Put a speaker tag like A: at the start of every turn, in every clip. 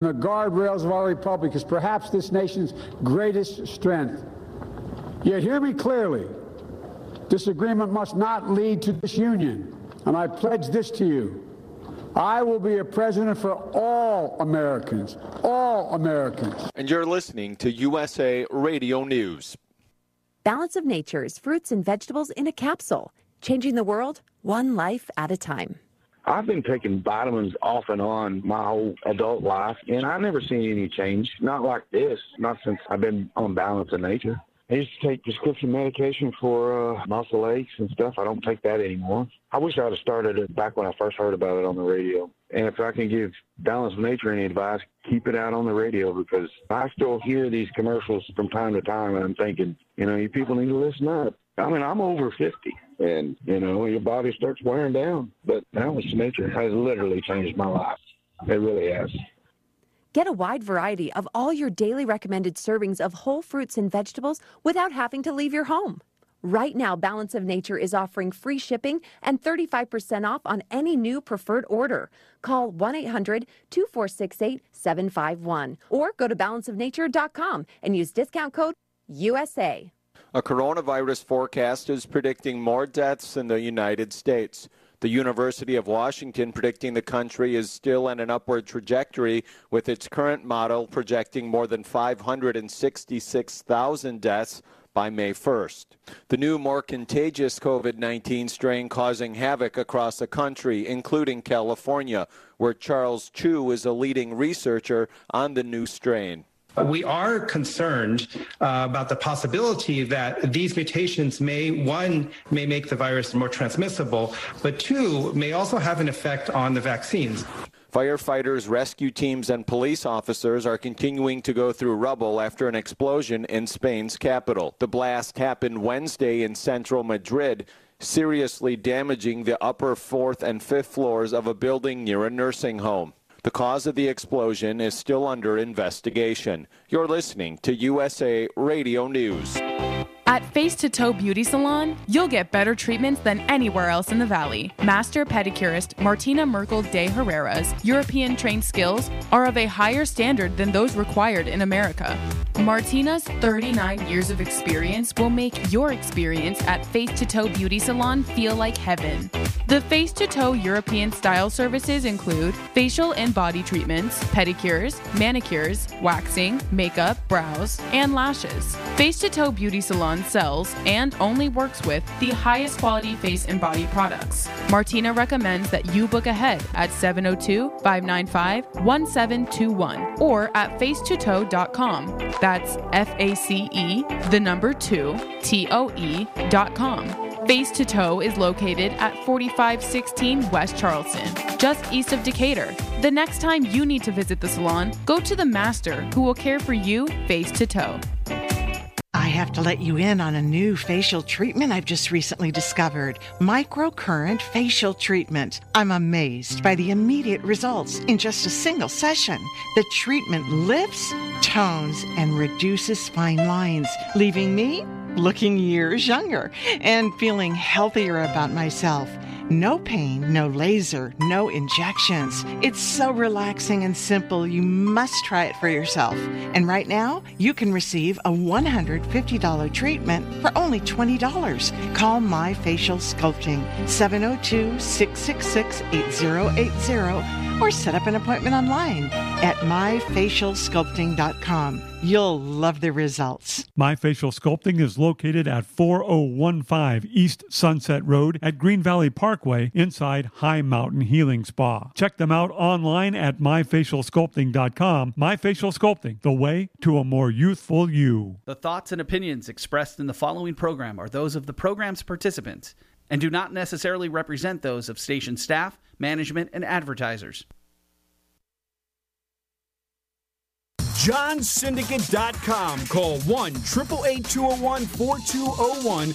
A: The guardrails of our republic is perhaps this nation's greatest strength. Yet hear me clearly. Disagreement must not lead to disunion. And I pledge this to you. I will be a president for all Americans, all Americans.
B: And you're listening to USA Radio News.
C: Balance of Nature's fruits and vegetables in a capsule, changing the world one life at a time.
D: I've been taking vitamins off and on my whole adult life, and I've never seen any change. Not like this, not since I've been on Balance of Nature. I used to take prescription medication for uh, muscle aches and stuff. I don't take that anymore. I wish I would have started it back when I first heard about it on the radio. And if I can give Balance of Nature any advice, keep it out on the radio because I still hear these commercials from time to time, and I'm thinking, you know, you people need to listen up. I mean, I'm over 50, and, you know, your body starts wearing down. But Balance of Nature has literally changed my life. It really has.
C: Get a wide variety of all your daily recommended servings of whole fruits and vegetables without having to leave your home. Right now, Balance of Nature is offering free shipping and 35% off on any new preferred order. Call 1 800 246 8751 or go to balanceofnature.com and use discount code USA.
B: A coronavirus forecast is predicting more deaths in the United States. The University of Washington predicting the country is still on an upward trajectory, with its current model projecting more than 566,000 deaths by May 1st. The new, more contagious COVID 19 strain causing havoc across the country, including California, where Charles Chiu is a leading researcher on the new strain.
E: We are concerned uh, about the possibility that these mutations may, one, may make the virus more transmissible, but two, may also have an effect on the vaccines.
B: Firefighters, rescue teams, and police officers are continuing to go through rubble after an explosion in Spain's capital. The blast happened Wednesday in central Madrid, seriously damaging the upper fourth and fifth floors of a building near a nursing home. The cause of the explosion is still under investigation. You're listening to USA Radio News.
F: At Face to Toe Beauty Salon, you'll get better treatments than anywhere else in the valley. Master pedicurist Martina Merkel de Herrera's European trained skills are of a higher standard than those required in America. Martina's 39 years of experience will make your experience at Face to Toe Beauty Salon feel like heaven. The Face to Toe European style services include facial and body treatments, pedicures, manicures, waxing, makeup, brows, and lashes. Face to Toe Beauty Salon sells and only works with the highest quality face and body products. Martina recommends that you book ahead at 702 595 1721 or at facetotoe.com. That's F A C E, the number two, T O E dot com. Face to Toe is located at 4516 West Charleston, just east of Decatur. The next time you need to visit the salon, go to the master who will care for you face to toe.
G: Have to let you in on a new facial treatment I've just recently discovered microcurrent facial treatment. I'm amazed by the immediate results in just a single session. The treatment lifts, tones, and reduces fine lines, leaving me looking years younger and feeling healthier about myself. No pain, no laser, no injections. It's so relaxing and simple. You must try it for yourself. And right now, you can receive a $150 treatment for only $20. Call My Facial Sculpting 702 666 8080 or set up an appointment online at myfacialsculpting.com. You'll love the results.
H: My Facial Sculpting is located at 4015 East Sunset Road at Green Valley Parkway inside High Mountain Healing Spa. Check them out online at myfacialsculpting.com. My Facial Sculpting, the way to a more youthful you.
I: The thoughts and opinions expressed in the following program are those of the program's participants and do not necessarily represent those of station staff, management, and advertisers.
J: JohnSyndicate.com. Call 1 888 4201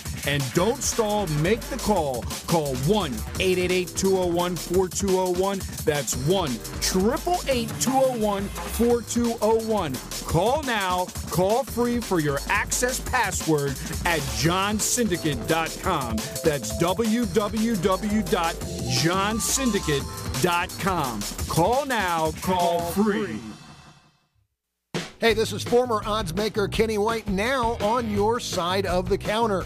K: and don't stall, make the call. Call 1 888 201 4201. That's 1 888 201 4201. Call now, call free for your access password at johnsyndicate.com. That's www.johnsyndicate.com. Call now, call free.
L: Hey, this is former odds maker Kenny White now on your side of the counter.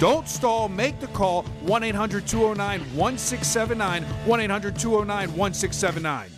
K: Don't stall. Make the call 1 800 209 1679. 1 800 209 1679.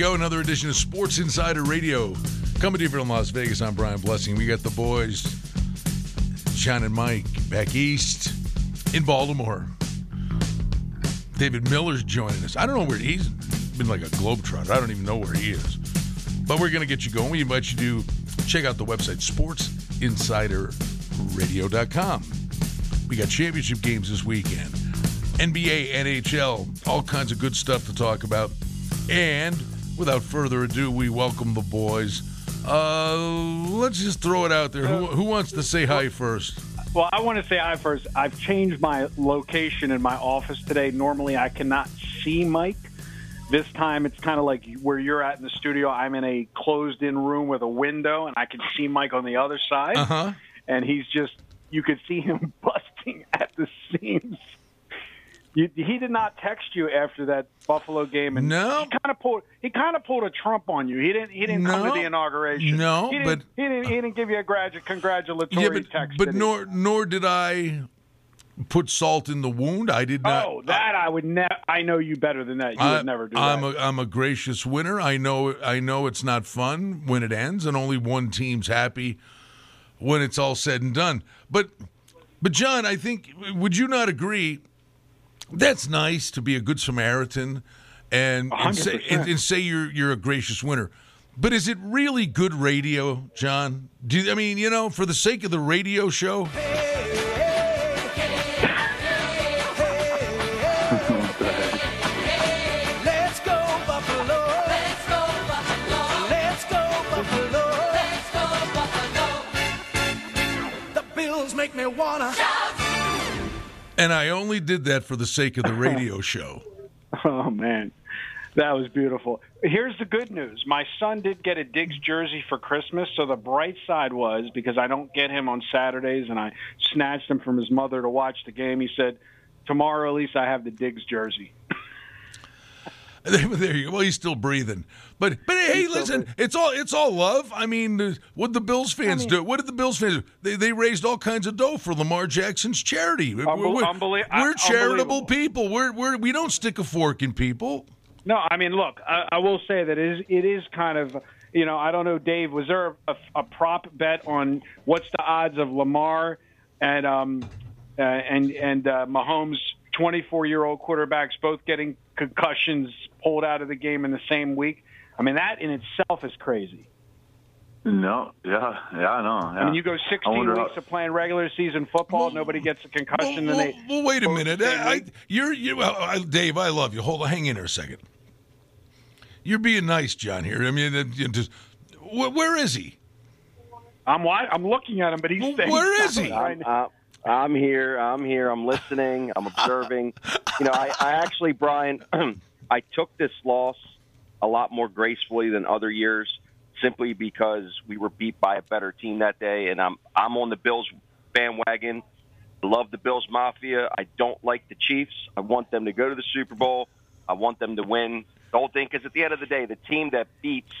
M: Go. Another edition of Sports Insider Radio. Coming to you from Las Vegas, I'm Brian Blessing. We got the boys, John and Mike, back east in Baltimore. David Miller's joining us. I don't know where he's been like a globetrotter. I don't even know where he is. But we're going to get you going. We invite you to check out the website, sportsinsiderradio.com. We got championship games this weekend. NBA, NHL, all kinds of good stuff to talk about. And without further ado, we welcome the boys. Uh, let's just throw it out there. Who, who wants to say hi first?
N: Well, I want to say hi first. I've changed my location in my office today. Normally, I cannot see Mike. This time, it's kind of like where you're at in the studio. I'm in a closed-in room with a window, and I can see Mike on the other side.
M: Uh-huh.
N: And he's just, you could see him busting at the seams. You, he did not text you after that Buffalo game, and
M: no,
N: he kind of pulled. He kind of pulled a Trump on you. He didn't. He didn't come to the inauguration.
M: No,
N: he didn't,
M: but-
N: he didn't. He didn't give you a gradu- congratulatory
M: Yeah, but,
N: text.
M: but
N: did he?
M: nor nor did I put salt in the wound. I did not.
N: Oh, that I would never. I know you better than that. You
M: I,
N: would never do that.
M: I'm
N: that.
M: a I'm a gracious winner. I know I know it's not fun when it ends, and only one team's happy when it's all said and done. But but John, I think would you not agree? That's nice to be a good Samaritan and, and say and, and say you're you're a gracious winner. But is it really good radio, John? Do you, I mean, you know, for the sake of the radio show?
O: Let's go Buffalo. Let's go Buffalo. Let's go Buffalo. Let's go Buffalo. The Bills make me wanna
M: And I only did that for the sake of the radio show.
N: Oh man, that was beautiful. Here's the good news: my son did get a Diggs jersey for Christmas. So the bright side was because I don't get him on Saturdays, and I snatched him from his mother to watch the game. He said, "Tomorrow, at least I have the Diggs jersey."
M: there you go. Well, he's still breathing, but but hey,
P: He's
M: listen, it's all it's all love. I mean, uh, what the Bills fans do? What did the Bills fans do? They they raised all kinds of dough for Lamar Jackson's charity. We're, we're-
K: unbelie-
M: we're
K: uh,
M: charitable people. We're we're we don't stick a fork in people.
K: No, I mean, look, I, I will say that it is, it is kind of, you know, I don't know, Dave, was there a, a prop bet on what's the odds of Lamar and um, uh, and and uh, Mahomes, 24 year old quarterbacks, both getting concussions pulled out of the game in the same week? I mean, that in itself is crazy.
P: No, yeah, yeah, I know. Yeah.
K: I mean, you go 16 weeks
P: how-
K: of playing regular season football, nobody gets a concussion, and they.
M: Well, wait a minute. I, I, you're you, I, Dave. I love you. Hold on, hang in there a second. You're being nice, John. Here. I mean, it- it just, wh- where is he?
K: I'm wa- I'm looking at him, but he's staying
M: where is he?
K: silent.
Q: I'm, uh, I'm here. I'm here. I'm listening. I'm observing. You know, I, I actually, Brian, I took this loss a lot more gracefully than other years, simply because we were beat by a better team that day, and I'm I'm on the Bills bandwagon. I love the Bills Mafia. I don't like the Chiefs. I want them to go to the Super Bowl. I want them to win the whole thing because at the end of the day, the team that beats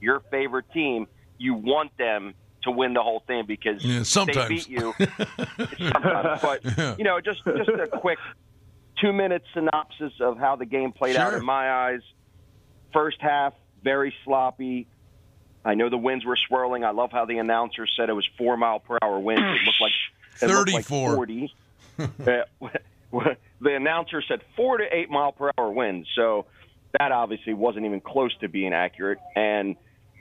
Q: your favorite team, you want them to win the whole thing because
M: Yeah,
Q: they
M: sometimes.
Q: beat you. sometimes. But you know, just just a quick two minute synopsis of how the game played out in my eyes. First half, very sloppy. I know the winds were swirling. I love how the announcer said it was four mile per hour winds. It looked like it looked like
M: 34.
Q: forty. Uh, the announcer said four to eight mile per hour winds. So that obviously wasn't even close to being accurate. And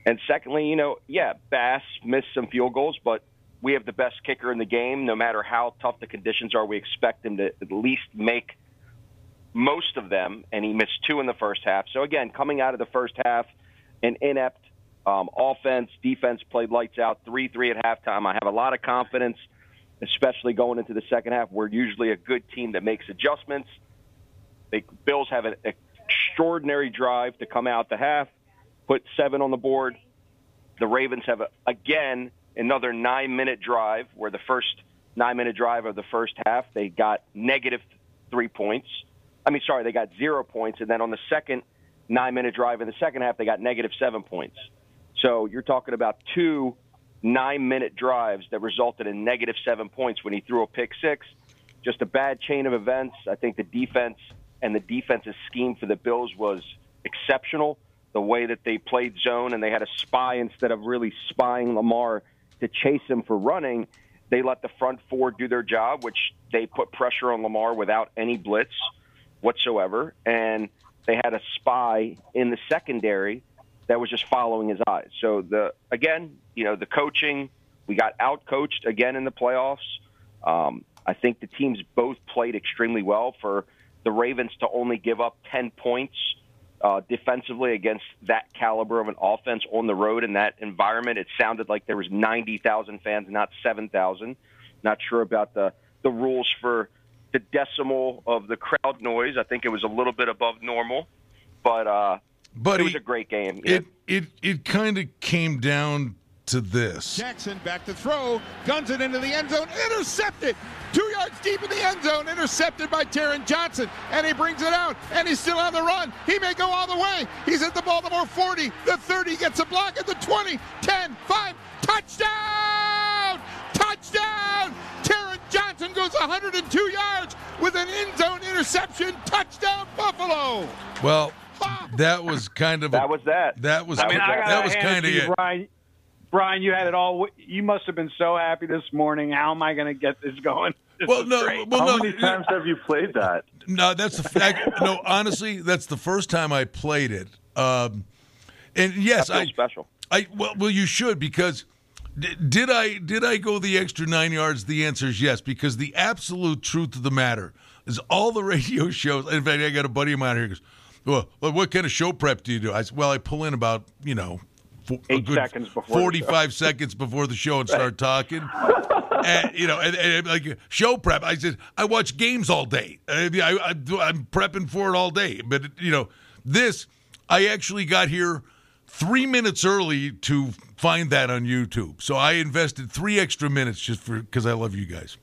Q: and secondly, you know, yeah, Bass missed some field goals, but we have the best kicker in the game. No matter how tough the conditions are, we expect him to at least make most of them, and he missed two in the first half. So again, coming out of the first half, an inept um, offense, defense played lights out, three three at halftime. I have a lot of confidence, especially going into the second half. We're usually a good team that makes adjustments. The Bills have an extraordinary drive to come out the half, put seven on the board. The Ravens have a, again another nine-minute drive, where the first nine-minute drive of the first half they got negative three points. I mean, sorry, they got zero points, and then on the second nine-minute drive in the second half they got negative seven points. So you're talking about two nine-minute drives that resulted in negative seven points when he threw a pick six. Just a bad chain of events. I think the defense and the defensive scheme for the Bills was exceptional. The way that they played zone and they had a spy instead of really spying Lamar to chase him for running, they let the front four do their job, which they put pressure on Lamar without any blitz whatsoever. And they had a spy in the secondary that was just following his eyes. So the again, you know, the coaching, we got out coached again in the playoffs. Um, I think the teams both played extremely well for the Ravens to only give up 10 points uh, defensively against that caliber of an offense on the road in that environment. It sounded like there was 90,000 fans, not 7,000. Not sure about the, the rules for the decimal of the crowd noise. I think it was a little bit above normal, but uh,
M: Buddy,
Q: it was a great game.
M: It it it kind of came down to this.
R: Jackson back to throw, guns it into the end zone, intercepted. Two yards deep in the end zone, intercepted by Taron Johnson, and he brings it out, and he's still on the run. He may go all the way. He's at the Baltimore 40, the 30, gets a block at the 20, 10, 5, touchdown! Touchdown! Taron Johnson goes 102 yards with an end zone interception. Touchdown, Buffalo!
M: Well, that was kind of
Q: that was that.
M: That was
K: I mean, I
M: that was kind of it.
K: Brian. Brian, you had it all. You must have been so happy this morning. How am I going to get this going? This
M: Well, no,
K: great.
M: well,
P: How
M: no,
P: many times have you played that?
M: No, that's the fact. no, honestly, that's the first time I played it. Um, and yes,
Q: That
M: I
Q: special.
M: I well, well, you should because d- did I did I go the extra nine yards? The answer is yes, because the absolute truth of the matter is all the radio shows. In fact, I got a buddy of mine here who goes, "Well, what kind of show prep do you do?" I said, "Well, I pull in about you know."
K: Eight seconds before
M: forty-five seconds before the show and start talking, and, you know, and, and like show prep. I said I watch games all day. I, I, I, I'm prepping for it all day. But you know, this I actually got here three minutes early to find that on YouTube. So I invested three extra minutes just for because I love you guys.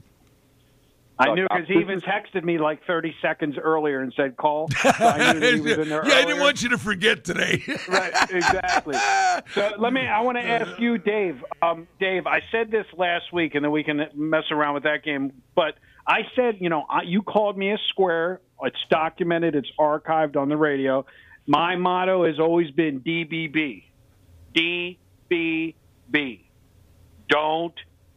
K: I knew because he even texted me like 30 seconds earlier and said call. So I knew that he was in there
M: yeah, I didn't want you to forget today.
K: right, exactly. So let me. I want to ask you, Dave. Um, Dave, I said this last week, and then we can mess around with that game. But I said, you know, I, you called me a square. It's documented. It's archived on the radio. My motto has always been DBB. DBB. Don't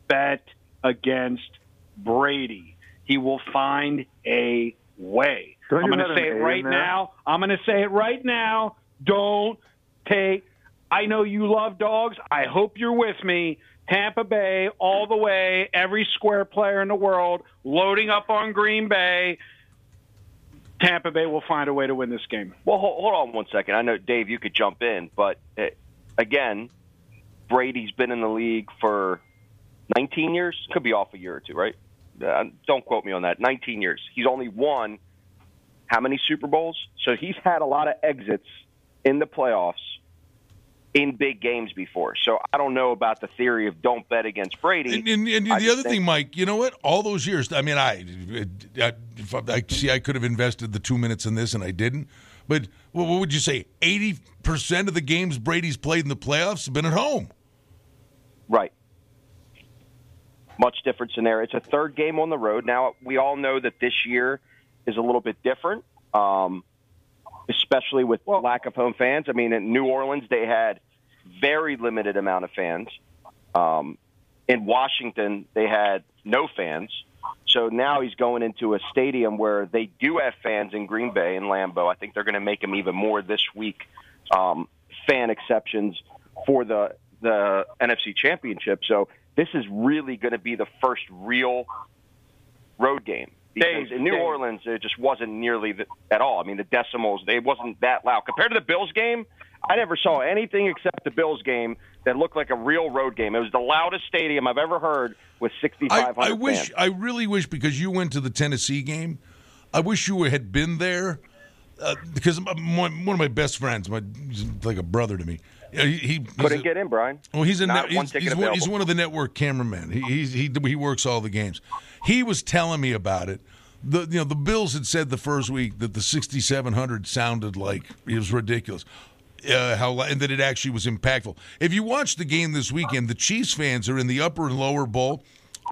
K: bet against Brady. He will find a way.
P: Don't
K: I'm going to say it right now. I'm going to say it right now. Don't take. I know you love dogs. I hope you're with me. Tampa Bay, all the way, every square player in the world, loading up on Green Bay. Tampa Bay will find a way to win this game.
Q: Well, hold, hold on one second. I know Dave, you could jump in, but uh, again, Brady's been in the league for 19 years. Could be off a year or two, right? Uh, don't quote me on that. 19 years. He's only won how many Super Bowls? So he's had a lot of exits in the playoffs in big games before. So I don't know about the theory of don't bet against Brady.
M: And, and, and the other
Q: think-
M: thing, Mike, you know what? All those years, I mean, I, I, I, I see, I could have invested the two minutes in this, and I didn't. But what, what would you say? Eighty percent of the games Brady's played in the playoffs have been at home.
Q: Right. Much different scenario. It's a third game on the road. Now, we all know that this year is a little bit different, um, especially with lack of home fans. I mean, in New Orleans, they had very limited amount of fans. Um, in Washington, they had no fans. So now he's going into a stadium where they do have fans in Green Bay and Lambeau. I think they're going to make them even more this week. Um, fan exceptions for the the NFC Championship. So this is really going to be the first real road game. Because
K: Dave,
Q: in New
K: Dave.
Q: Orleans, it just wasn't nearly the, at all. I mean, the decimals, they wasn't that loud. Compared to the Bills game, I never saw anything except the Bills game that looked like a real road game. It was the loudest stadium I've ever heard with
M: I,
Q: 6,500
M: I wish,
Q: fans.
M: I really wish, because you went to the Tennessee game, I wish you had been there. Uh, because my, my, one of my best friends, my like a brother to me. He, he
Q: Couldn't
M: a-
Q: get in, Brian.
M: Well, he's a
Q: Not
M: net,
Q: one
M: he's, he's, one, he's one of the network cameramen. He he's, he he works all the games. He was telling me about it. The you know the Bills had said the first week that the 6700 sounded like it was ridiculous. Uh, how and that it actually was impactful. If you watch the game this weekend, the Chiefs fans are in the upper and lower bowl.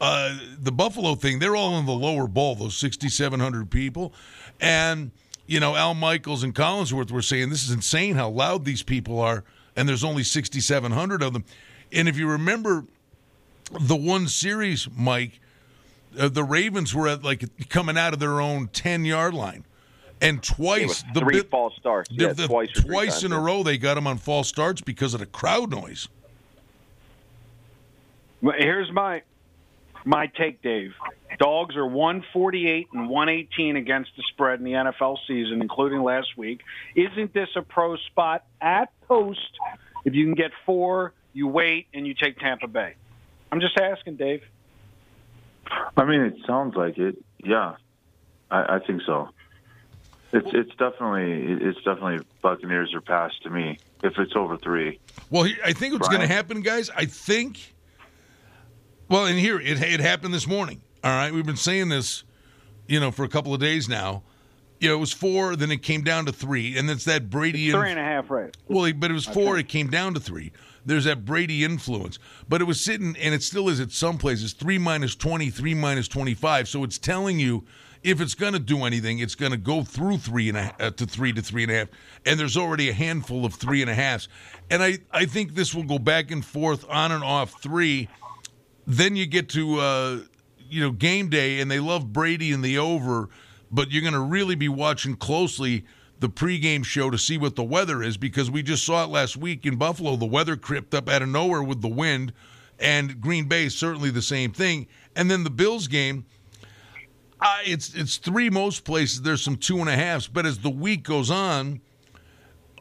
M: Uh, the Buffalo thing, they're all in the lower bowl. Those 6,700 people, and you know Al Michaels and Collinsworth were saying this is insane how loud these people are, and there's only 6,700 of them. And if you remember the one series, Mike, uh, the Ravens were at like coming out of their own 10 yard line. And twice the
Q: three
M: Bi-
Q: false starts.
M: the-
Q: Yeah,
M: the-
Q: twice
M: twice in a row they got them on false starts because of the crowd noise.
K: Well, Here's my my take, Dave. Dogs are 148 and 118 against the spread in the NFL season, including last week. Isn't this a pro spot at post? If you can get four, you wait and you take Tampa Bay. I'm just asking, Dave.
P: I mean, it sounds like it. Yeah, I, I think so. It's it's definitely it's definitely Buccaneers are pass to me if it's over three.
M: Well, I think what's going to happen, guys, I think. Well, and here it, it happened this morning. All right, we've been saying this, you know, for a couple of days now. You know, it was four, then it came down to three, and it's that Brady.
K: Three and a half, right?
M: Well, but it was four. It came down to three. There's that Brady influence, but it was sitting, and it still is at some places. Three minus twenty, three minus twenty-five. So it's telling you if it's going to do anything, it's going to go through three and a, uh, to three to three and a half. And there's already a handful of three and a halves. And I I think this will go back and forth on and off three. Then you get to uh, you know game day, and they love Brady in the over, but you're going to really be watching closely the pregame show to see what the weather is because we just saw it last week in Buffalo. The weather crept up out of nowhere with the wind, and Green Bay certainly the same thing. And then the Bills game, uh, it's it's three most places. There's some two and a halves, but as the week goes on,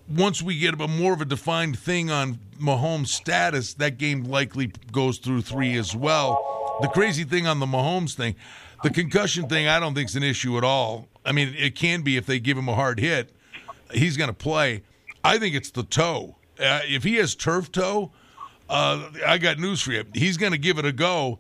M: once we get a more of a defined thing on Mahomes' status, that game likely goes through three as well. The crazy thing on the Mahomes thing, the concussion thing, I don't think is an issue at all. I mean, it can be if they give him a hard hit, he's going to play. I think it's the toe. Uh, if he has turf toe, uh, I got news for you. He's going to give it a go.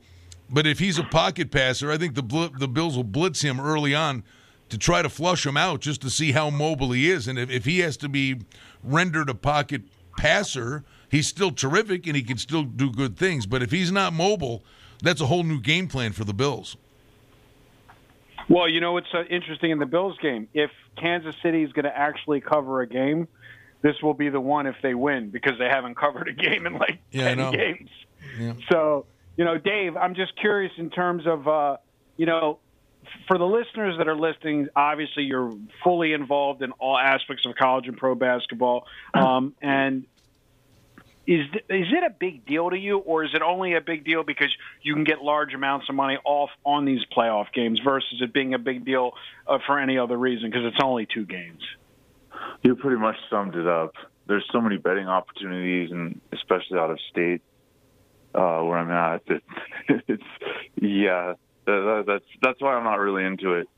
M: But if he's a pocket passer, I think the bl- the Bills will blitz him early on to try to flush him out just to see how mobile he is. And if, if he has to be rendered a pocket passer, he's still terrific and he can still do good things. But if he's not mobile, that's a whole new game plan for the Bills.
K: Well, you know what's uh, interesting in the Bills game? If Kansas City is going to actually cover a game, this will be the one if they win because they haven't covered a game in like
M: Yeah,
K: 10 games.
M: Yeah.
K: So, you know, Dave, I'm just curious in terms of, uh, you know, for the listeners that are listening, obviously you're fully involved in all aspects of college and pro basketball. Um, and is th- is it a big deal to you, or is it only a big deal because you can get large amounts of money off on these playoff games versus it being a big deal uh, for any other reason because it's only two games?
P: You pretty much summed it up. There's so many betting opportunities, and especially out of state, uh, where I'm at. It's yeah, that, that's that's why I'm not really into it.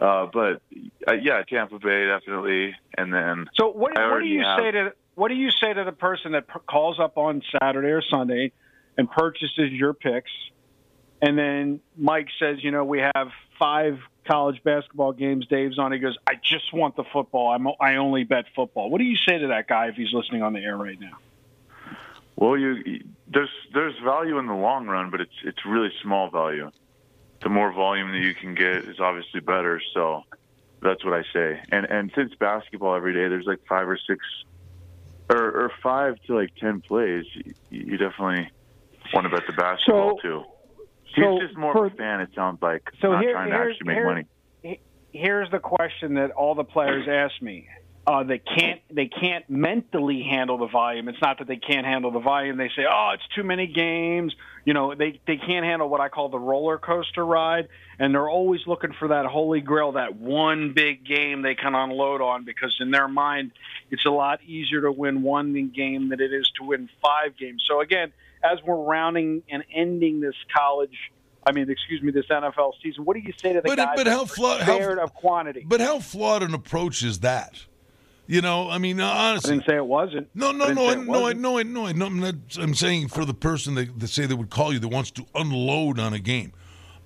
P: Uh, but uh, yeah, Tampa Bay definitely, and then
K: So what, what do you
P: have-
K: say to what do you say to the person that calls up on Saturday or Sunday and purchases your picks, and then Mike says, you know, we have five college basketball games. Dave's on. He goes, I just want the football. I'm I only bet football. What do you say to that guy if he's listening on the air right now?
P: Well, you there's there's value in the long run, but it's it's really small value. The more volume that you can get is obviously better. So that's what I say. And and since basketball every day, there's like five or six, or, or five to like ten plays. You, you definitely want to bet the basketball
K: So-
P: too. He's
K: so
P: just more
K: for-
P: of a fan. It sounds like
K: So
P: not
K: here-
P: trying to actually make
K: here-
P: money.
K: Here's the question that all the players ask me. Uh, they can't they can't mentally handle the volume. It's not that they can't handle the volume. They say, "Oh, it's too many games." You know, they they can't handle what I call the roller coaster ride, and they're always looking for that holy grail, that one big game they can unload on because in their mind, it's a lot easier to win one game than it is to win five games. So again, as we're rounding and ending this college I mean, excuse me, this NFL season. What do you say to the
M: But-
K: guys
M: but how
K: are
M: fla- how-
K: of quantity?
M: But how flawed an approach is that? You know, I mean, honestly.
K: I didn't say it wasn't.
M: No, no, no, I, no, I, no, I, no, I, no. I'm not. I'm saying for the person that, that say they would call you that wants to unload on a game.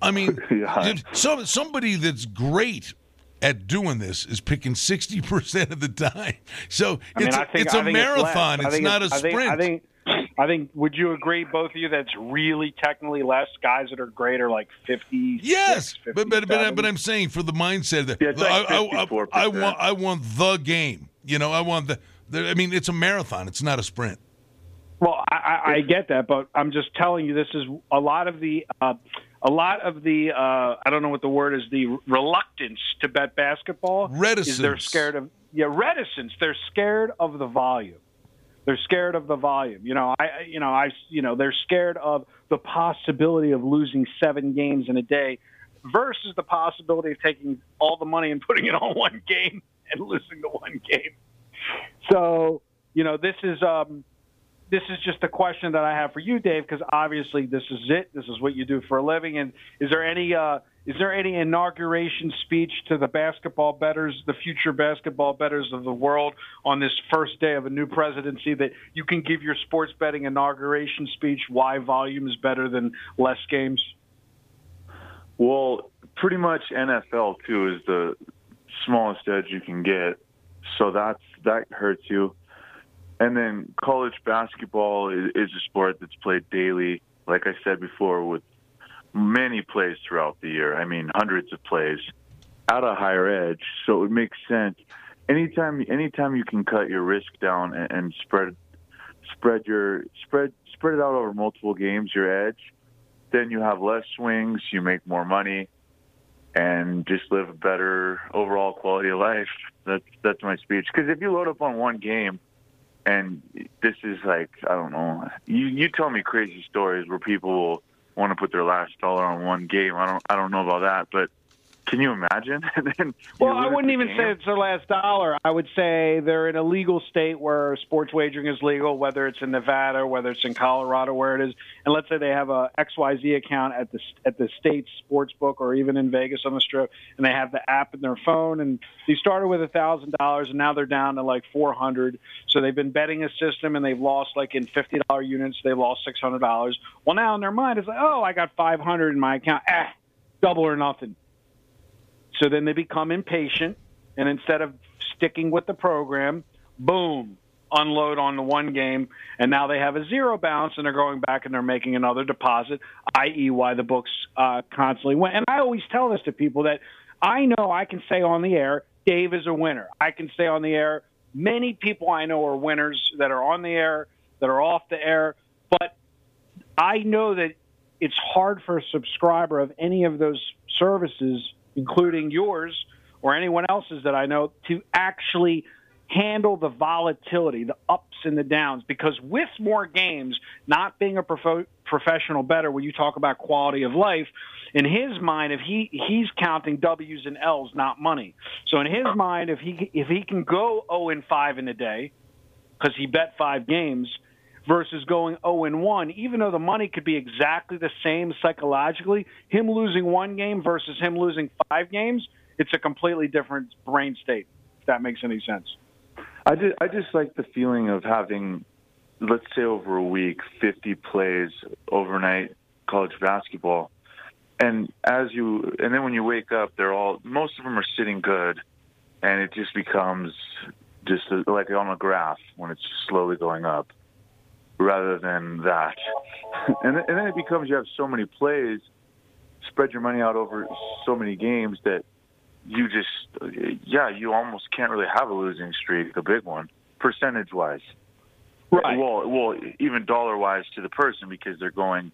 M: I mean, if some somebody that's great at doing this is picking sixty percent of the time. So
K: I mean,
M: it's a,
K: think,
M: it's a marathon.
K: It's,
M: It's, not a
K: I think-
M: sprint.
K: I think, I think. Would you agree, both of you, that's really technically less? Guys that are great are like fifty.
M: Yes, but but but, but I'm saying for the mindset that
P: Yeah, like
M: I, I- I- I want I want the game. You know, I want the, the. I mean, it's a marathon. It's not a sprint.
K: Well, I, I, I get that, but I'm just telling you, this is a lot of the, uh, a lot of the, uh, I don't know what the word is, the reluctance to bet basketball. Is they're scared of, yeah, reticence. They're scared of the volume. They're scared of the volume. You know, I, you know, I, you know, they're scared of the possibility of losing seven games in a day versus the possibility of taking all the money and putting it on one game and losing the one game. So, you know, this is um, this is just a question that I have for you, Dave, because obviously this is it. This is what you do for a living. And is there any uh, is there any inauguration speech to the basketball betters, the future basketball betters of the world, on this first day of a new presidency that you can give your sports betting inauguration speech? Why volume is better than less games?
P: Well, pretty much NFL too is the smallest edge you can get, so that's that hurts you. And then college basketball is, is a sport that's played daily, like I said before, with many plays throughout the year. I mean, hundreds of plays at a higher edge, so it makes sense. Anytime, anytime you can cut your risk down and, and spread spread your spread spread it out over multiple games, your edge, then you have less swings, you make more money, and just live a better overall quality of life. That's that's my speech. Because if you load up on one game, and this is like I don't know, you you tell me crazy stories where people will want to put their last dollar on one game. I don't I don't know about that, but Can you imagine?
K: Well, I wouldn't even
P: game?
K: say it's their last dollar. I would say they're in a legal state where sports wagering is legal, whether it's in Nevada, whether it's in Colorado, where it is. And let's say they have a XYZ account at the at the state sports book or even in Vegas on the strip, and they have the app in their phone. And they started with a thousand dollars, and now they're down to like four hundred. So they've been betting a system, and they've lost like in fifty dollar units, they've lost six hundred dollars. Well, now in their mind, it's like, oh, I got five hundred in my account. Ah, double or nothing. So then they become impatient, and instead of sticking with the program, boom, unload on the one game, and now they have a zero balance, and they're going back and they're making another deposit, i.e., why the books uh, constantly went. And I always tell this to people that I know I can say on the air, Dave is a winner. I can say on the air, many people I know are winners that are on the air, that are off the air, but I know that it's hard for a subscriber of any of those services, including yours or anyone else's that I know, to actually handle the volatility, the ups and the downs. Because with more games, not being a profo- professional better, when you talk about quality of life, in his mind, if he he's counting W's and L's, not money. So in his mind, if he if he can go 0 and 5 in a day, because he bet five games versus going 0 and 1, even though the money could be exactly the same psychologically, him losing one game versus him losing five games, it's a completely different brain state, if that makes any sense.
P: I just, I just like the feeling of having, let's say, over a week, 50 plays overnight college basketball, and as you, and then when you wake up, they're all, most of them are sitting good, and it just becomes just like on a graph when it's slowly going up, rather than that, and then- and then it becomes you have so many plays, spread your money out over so many games that you just, yeah, you almost can't really have a losing streak, a big one, percentage wise. Right. Well, well, even dollar wise to the person because they're going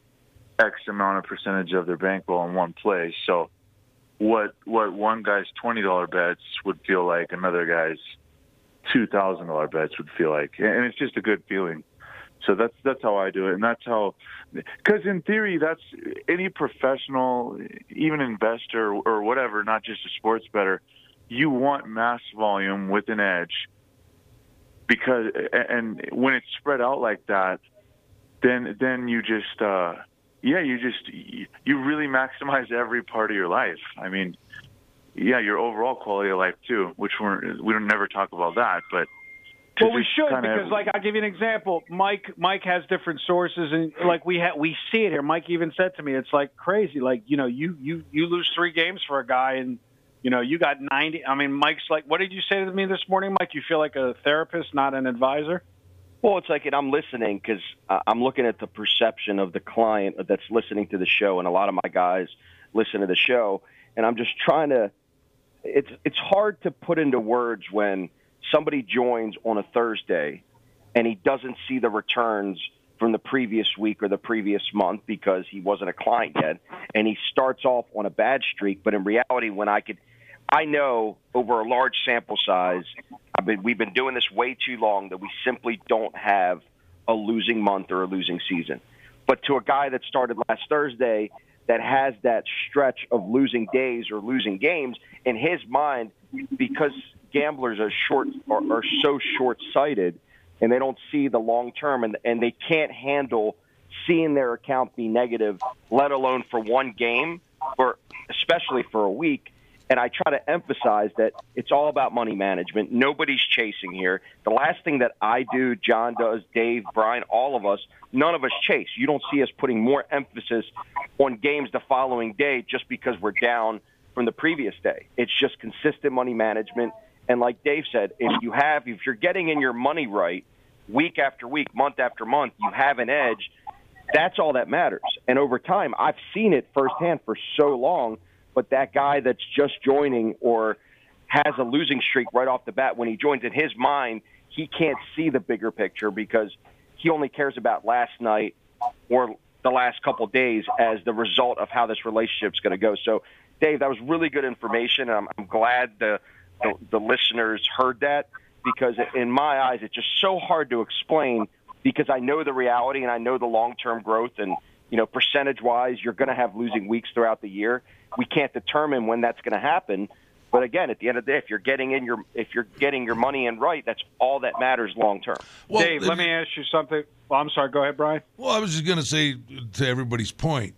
P: X amount of percentage of their bankroll in one play. So, what what one guy's twenty dollar bets would feel like another guy's two thousand dollar bets would feel like, and it's just a good feeling. So that's that's how I do it, and that's how, because in theory, that's any professional, even investor or whatever, not just a sports better, you want mass volume with an edge, because and when it's spread out like that, then then you just uh, yeah, you just you really maximize every part of your life. I mean, yeah, your overall quality of life too, which we're we don't never talk about that, but.
K: Well, we should
P: kinda-
K: because, like, I'll give you an example. Mike, Mike has different sources, and like we ha- we see it here. Mike even said to me, "It's like crazy. Like, you know, you you you lose three games for a guy, and you know, you got ninety. I mean, Mike's like, what did you say to me this morning, Mike? You feel like a therapist, not an advisor.
Q: Well, it's like, and I'm listening because uh, I'm looking at the perception of the client that's listening to the show, and a lot of my guys listen to the show, and I'm just trying to. It's it's hard to put into words when somebody joins on a Thursday, and he doesn't see the returns from the previous week or the previous month because he wasn't a client yet, and he starts off on a bad streak. But in reality, when I could, I know over a large sample size, I've been, we've been doing this way too long that we simply don't have a losing month or a losing season. But to a guy that started last Thursday that has that stretch of losing days or losing games, in his mind, because gamblers are short are, are so short sighted and they don't see the long term and, and they can't handle seeing their account be negative, let alone for one game or especially for a week. And I try to emphasize that it's all about money management. Nobody's chasing here. The last thing that I do, John does, Dave, Brian, all of us, none of us chase. You don't see us putting more emphasis on games the following day just because we're down from the previous day. It's just consistent money management. And like Dave said, if you have, if you're getting in your money right week after week, month after month, you have an edge. That's all that matters. And over time, I've seen it firsthand for so long. But that guy that's just joining or has a losing streak right off the bat, when he joins in his mind, he can't see the bigger picture because he only cares about last night or the last couple days as the result of how this relationship's going to go. So, Dave, that was really good information, I'm, I'm glad the, the the listeners heard that because in my eyes, it's just so hard to explain because I know the reality and I know the long term growth and you know, percentage wise, you're going to have losing weeks throughout the year. We can't determine when that's going to happen. But again, at the end of the day, if you're getting in your if you're getting your money in right, that's all that matters long term.
K: Dave, let me ask you something. Well, I'm sorry. Go ahead, Brian.
M: Well, I was just going to say to everybody's point,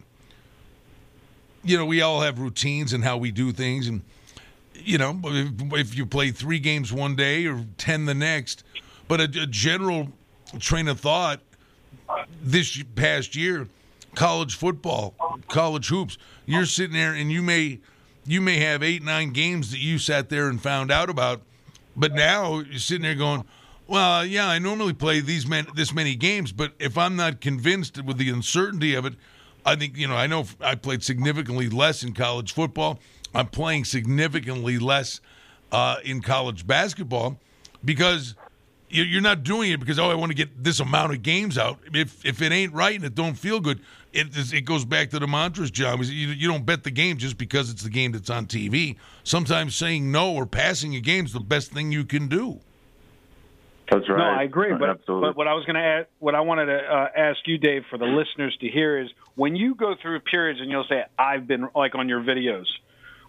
M: you know, we all have routines and how we do things. And, you know, if, you play three games one day or 10 the next, but a, a general train of thought this past year, college football, college hoops, you're sitting there and you may you may have eight nine games that you sat there and found out about, but now you're sitting there going, well, yeah, I normally play these men this many games, but if I'm not convinced with the uncertainty of it, I think you know I know I played significantly less in college football. I'm playing significantly less uh, in college basketball because you- you're not doing it because oh I want to get this amount of games out. If if it ain't right and it don't feel good, it is- it goes back to the mantras, John. is You, you don't bet the game just because it's the game that's on TV. Sometimes saying no or passing a game is the best thing you can do.
P: That's right.
K: No, I agree. But, but what I was going to add, what I wanted to uh, ask you, Dave, for the listeners to hear is when you go through periods and you'll say, "I've been," like on your videos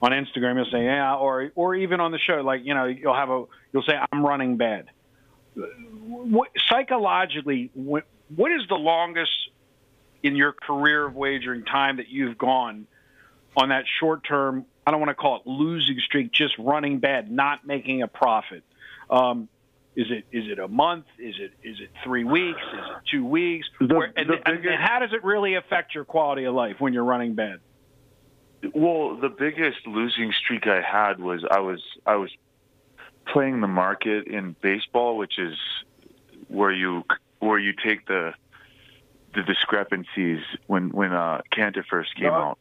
K: on Instagram, you'll say, "Yeah," or or even on the show, like you know, you'll have a, you'll say, "I'm running bad." What, psychologically, what, what is the longest in your career of wagering time that you've gone on that short term? I don't want to call it losing streak, just running bad, not making a profit. Um, is it is it a month? Is it is it three weeks? Is it two weeks?
P: The-
K: Where- and,
P: the
K: and- and how does it really affect your quality of life when you're running bad?
P: Well, the biggest losing streak I had was I was I was playing the market in baseball, which is where you where you take the the discrepancies when when uh Cantor first came
K: No.
P: out.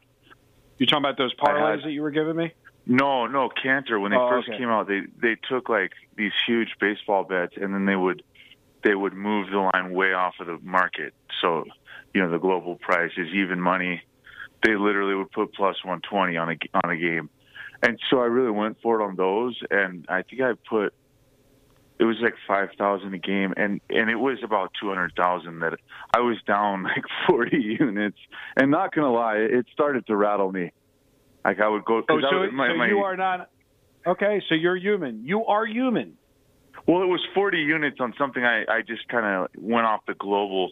K: You're talking about those parlays
P: had-
K: that you were giving me?
P: No, no, Cantor. When they
K: Oh,
P: first
K: okay.
P: came out, they they took like these huge baseball bets, and then they would they would move the line way off of the market. So, you know, the global price is even money. They literally would put plus one twenty on a on a game, and so I really went for it on those, and I think I put it was like five thousand a game, and and it was about two hundred thousand that I was down like forty units, and not gonna lie, it started to rattle me. Like I would go.
K: Oh, so,
P: was- my-
K: so
P: my-
K: you are not okay. So you're human. You are human.
P: Well, it was 40 units on something I, I just kind of went off the global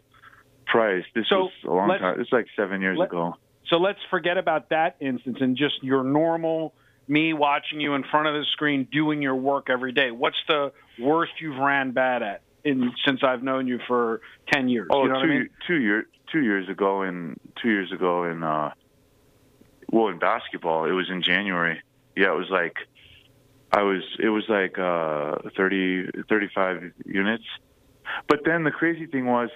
P: price. This
K: So
P: was a long time. It's like seven years
K: let-
P: ago.
K: So let's forget about that instance and just your normal me watching you in front of the screen doing your work every day. What's the worst you've ran bad at in since I've known you for ten years?
P: Oh,
K: you know what I
P: two
K: mean?
P: two year two years ago in two years ago in uh, well in basketball it was in January. Yeah, it was like I was it was like uh 30 35 units. But then the crazy thing was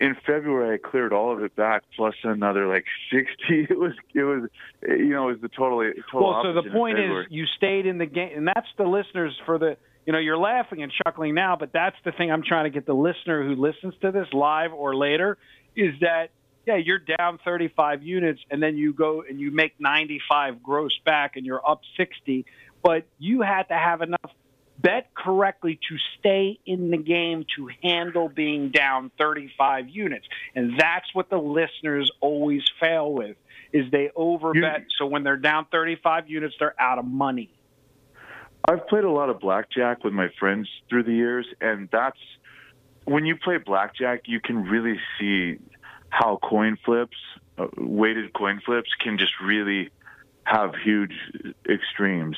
P: in February I cleared all of it back plus another like 60. It was it was you know it was the totally total
K: Well, so the point is you stayed in the game, and that's the listeners for the. You know, you're laughing and chuckling now, but that's the thing I'm trying to get the listener who listens to this live or later is that yeah, you're down 35 units, and then you go and you make 95 gross back, and you're up 60, but you had to have enough bet correctly to stay in the game to handle being down 35 units, and that's what the listeners always fail with is they overbet. so when they're down 35 units, they're out of money.
P: I've played a lot of blackjack with my friends through the years, and that's when you play blackjack, you can really see how coin flips, uh, weighted coin flips, can just really have huge extremes.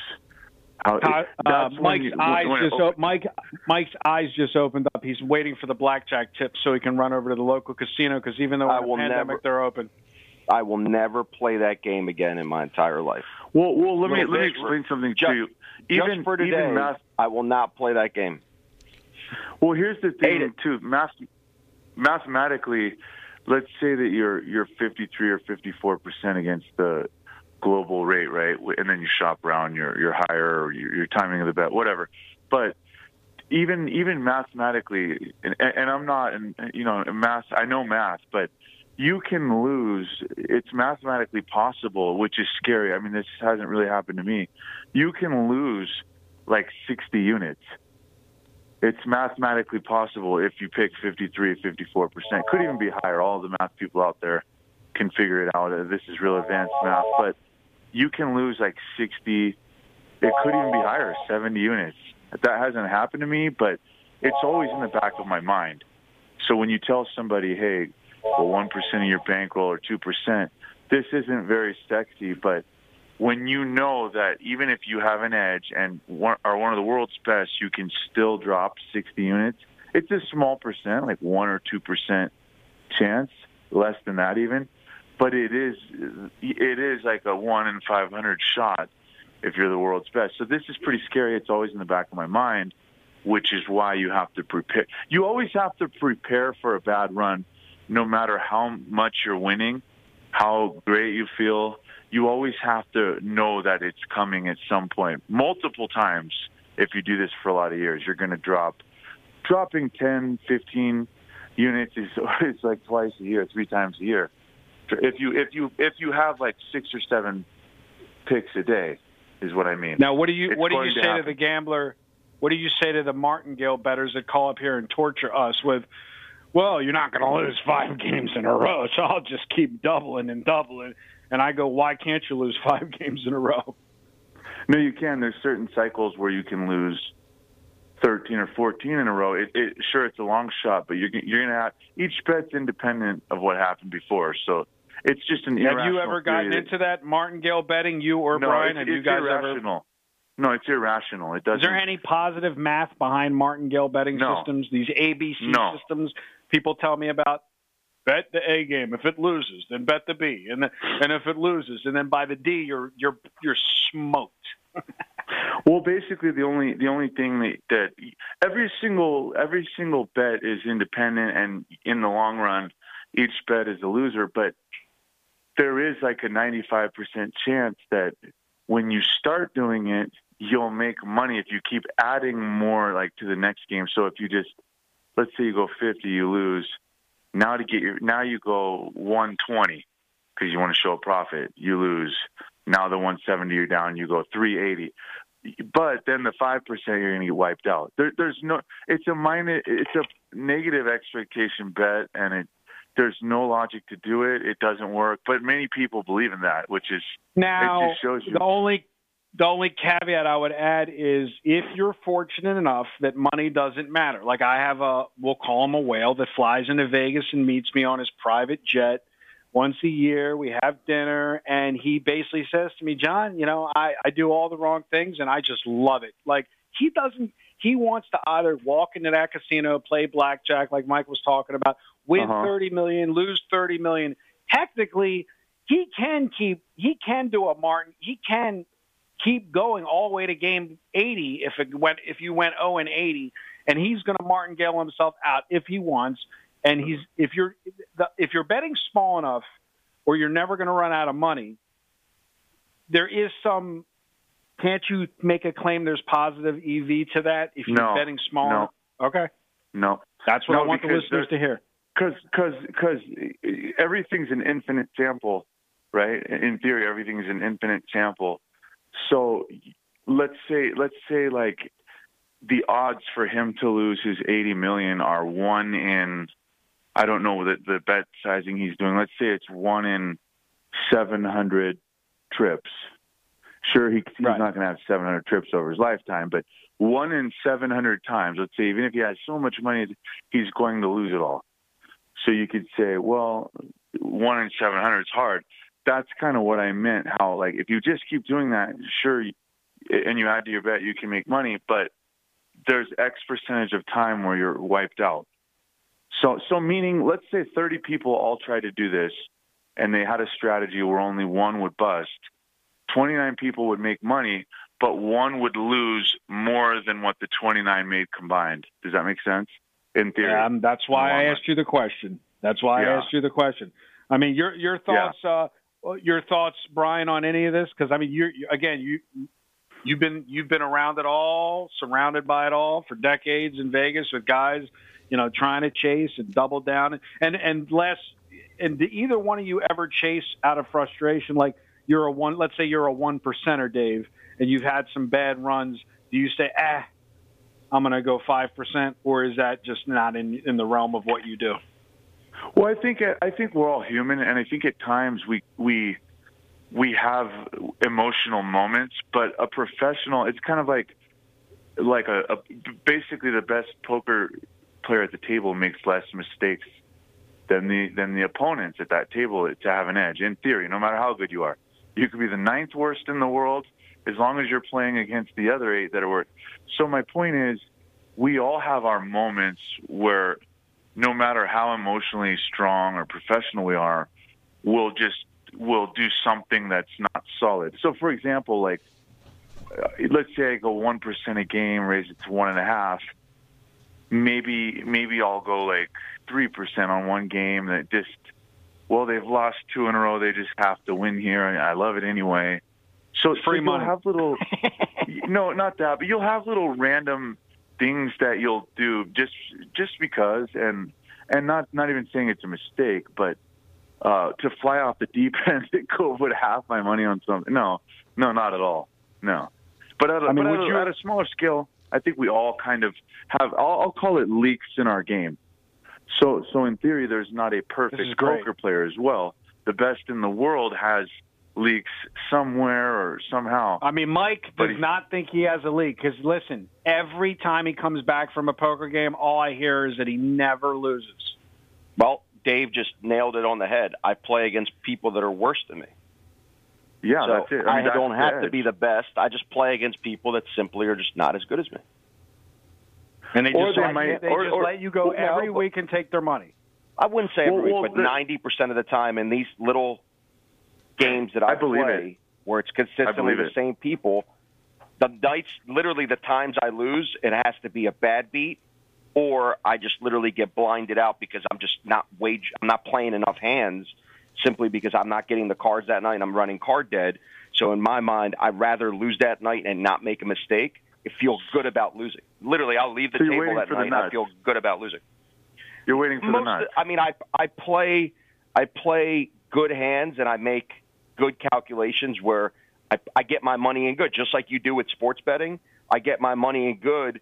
P: How
K: Uh,
P: that's when
K: Mike's
P: you-
K: eyes
P: when
K: just op- Mike Mike's eyes just opened up. He's waiting for the blackjack tip so he can run over to the local casino because even though
Q: I
K: in
Q: will
K: a pandemic,
Q: never-
K: they're open.
Q: I will never play that game again in my entire life.
P: Well, well, let me let me explain something
Q: Just-
P: to you.
Q: just
P: Even
Q: for today,
P: even math,
Q: I will not play that game.
P: Well, here's the thing too. Math, mathematically, let's say that you're you're 53 or 54 percent against the global rate, right? And then you shop around, you're you're higher, or your, your timing of the bet, whatever. But even even mathematically, and, and I'm not, and you know, math. I know math, but you can lose. It's mathematically possible, which is scary. I mean, this hasn't really happened to me. You can lose like 60 units it's mathematically possible if you pick 53 54 percent could even be higher all the math people out there can figure it out. Uh, This is real advanced math, but you can lose like 60. It could even be higher, 70 units. That hasn't happened to me, but it's always in the back of my mind. So when you tell somebody, hey, well, 1% of your bankroll or 2%, this isn't very sexy, but when you know that even if you have an edge and are one of the world's best, you can still drop 60 units. It's a small percent, like 1 or 2% chance, less than that even, but it is it is like a 1 in 500 shot if you're the world's best. So this is pretty scary. It's always in the back of my mind, which is why you have to prepare. You always have to prepare for a bad run, no matter how much you're winning, how great you feel. You always have to know that it's coming at some point, multiple times. If you do this for a lot of years, you're going to drop. Dropping 10, 15 units is, is like twice a year, three times a year. If you if you if you have like six or seven picks a day, is what I mean.
K: Now, what do you
P: It's
K: what do you
P: going to
K: say to the gambler? What do you say to the martingale bettors that call up here and torture us with, "Well, you're not going to lose five games in a row, so I'll just keep doubling and doubling." And I go, "Why can't you lose five games in a row?"
P: No, you can. There's certain cycles where you can lose 13 or 14 in a row. It, it sure it's a long shot, but you're you're gonna have each bet's independent of what happened before. So it's just an
K: Have you ever gotten
P: theory
K: into that martingale betting? You or
P: no,
K: Brian?
P: It's,
K: have you
P: it's
K: guys ever?
P: irrational. No, it's irrational. It doesn't.
K: Is there any positive math behind martingale betting
P: No.
K: systems? These ABC
P: No.
K: systems people tell me about. Bet the A game. If it loses, then bet the B, and then, and if it loses, and then by the D, you're you're you're smoked.
P: Well, basically, the only the only thing that, that every single every single bet is independent, and in the long run, each bet is a loser. But there is like a ninety five percent chance that when you start doing it, you'll make money if you keep adding more like to the next game. So if you just let's say you go fifty, you lose. Now to get your now you go one twenty because you want to show a profit. You lose. Now the 170 you're down, you go 380. But then the five percent you're going to get wiped out. There, there's no. It's a minus. It's a negative expectation bet, and it there's no logic to do it. It doesn't work. But many people believe in that, which is
K: Now,
P: it just shows you.
K: the only the only caveat I would add is if you're fortunate enough that money doesn't matter. Like I have a, we'll call him a whale that flies into Vegas and meets me on his private jet once a year. We have dinner, and he basically says to me, "John, you know, I I do all the wrong things, and I just love it." Like he doesn't. He wants to either walk into that casino, play blackjack, like Mike was talking about, win
P: Uh-huh.
K: thirty million, lose thirty million. Technically, he can keep. He can do a Martin. He can keep going all the way to game 80 if it went if you went 0 and 80 and he's going to martingale himself out if he wants and he's if you're the, if you're betting small enough or you're never going to run out of money there is some can't you make a claim there's positive EV to that if you're
P: No,
K: betting small
P: no.
K: okay
P: No,
K: that's what
P: No,
K: I want the listeners to hear
P: because because because everything's an infinite sample, right? In theory, everything's an infinite sample. So let's say let's say like the odds for him to lose his 80 million are one in I don't know the the bet sizing he's doing. Let's say it's one in 700 trips. Sure, he, he's not going to have 700 trips over his lifetime, but one in 700 times, let's say, even if he has so much money, he's going to lose it all. So you could say, well, one in 700 is hard. That's kind of what I meant. How, like, if you just keep doing that, sure, and you add to your bet, you can make money, but there's X percentage of time where you're wiped out. So, so meaning, let's say 30 people all tried to do this, and they had a strategy where only one would bust. 29 people would make money, but one would lose more than what the 29 made combined. Does that make sense? In theory.
K: Yeah, um, that's why I asked you the question. That's why I asked you the question. I mean, your your thoughts, uh, your thoughts, Brian, on any of this? Because I mean, you're again, you you've been you've been around it all, surrounded by it all for decades in Vegas with guys, you know, trying to chase and double down, and and less. And do either one of you ever chase out of frustration? Like you're a one, let's say you're a one percenter, Dave, and you've had some bad runs. Do you say, ah, I'm going to go five percent, or is that just not in in the realm of what you do?
P: Well, I think I think we're all human, and I think at times we we we have emotional moments. But a professional, it's kind of like like a, a basically the best poker player at the table makes less mistakes than the than the opponents at that table to have an edge. In theory, no matter how good you are, you could be the ninth worst in the world as long as you're playing against the other eight that are worse. So my point is, we all have our moments where no matter how emotionally strong or professional we are, we'll just we'll do something that's not solid. So, for example, like uh, let's say I go one percent a game, raise it to one and a half. Maybe maybe I'll go like three percent on one game that just well they've lost two in a row. They just have to win here. I love it anyway. So it's
K: Free
P: so
K: money.
P: You'll have little no, not that, but you'll have little random things that you'll do just just because and and not not even saying it's a mistake, but uh to fly off the deep end and go put half my money on something. No, no, not at all. No. But at a,
K: I mean, would
P: a,
K: you-
P: at a smaller scale, I think we all kind of have. I'll, I'll call it leaks in our game. So, so in theory, there's not a perfect poker player as well. The best in the world has leaks somewhere or somehow.
K: I mean, Mike
P: But
K: does
P: he-
K: not think he has a leak because listen, every time he comes back from a poker game, all I hear is that he never loses.
Q: Well, Dave just nailed it on the head. I play against people that are worse than me.
P: Yeah,
Q: so
P: that's it.
Q: I,
P: mean, that's
Q: don't
P: the
Q: have to be the best. I just play against people that simply are just not as good as me.
K: And they
Q: Or
K: just,
Q: they
K: let,
Q: might-
K: they
Q: or-
K: just
Q: or-
K: let you go
Q: well,
K: every
Q: but-
K: week and take their money.
Q: I wouldn't say every
P: Well,
Q: week, but ninety percent of the time in these little games that I,
P: I believe
Q: play, where it's consistently the
P: it.
Q: same people, the nights, literally the times I lose, it has to be a bad beat, or I just literally get blinded out because I'm just not wage, I'm not playing enough hands, simply because I'm not getting the cards that night. and I'm running card dead. So in my mind, I'd rather lose that night and not make a mistake. It feels good about losing. Literally, I'll leave the
P: So
Q: table that night. and I feel good about losing.
P: You're waiting for the
Q: Most,
P: nuts.
Q: I mean, I I play I play good hands and I make good calculations where I, I get my money in good, just like you do with sports betting. I get my money in good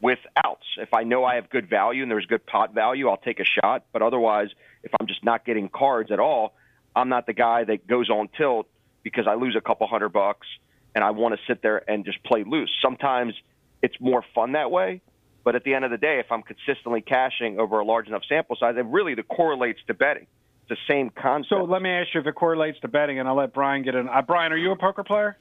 Q: with outs. If I know I have good value and there's good pot value, I'll take a shot. But otherwise, if I'm just not getting cards at all, I'm not the guy that goes on tilt because I lose a couple hundred bucks and I want to sit there and just play loose. Sometimes it's more fun that way. But at the end of the day, if I'm consistently cashing over a large enough sample size, it really the correlates to betting. It's the same concept.
K: So let me ask you if it correlates to betting, and I'll let Brian get in. Uh, Brian, are you a poker player?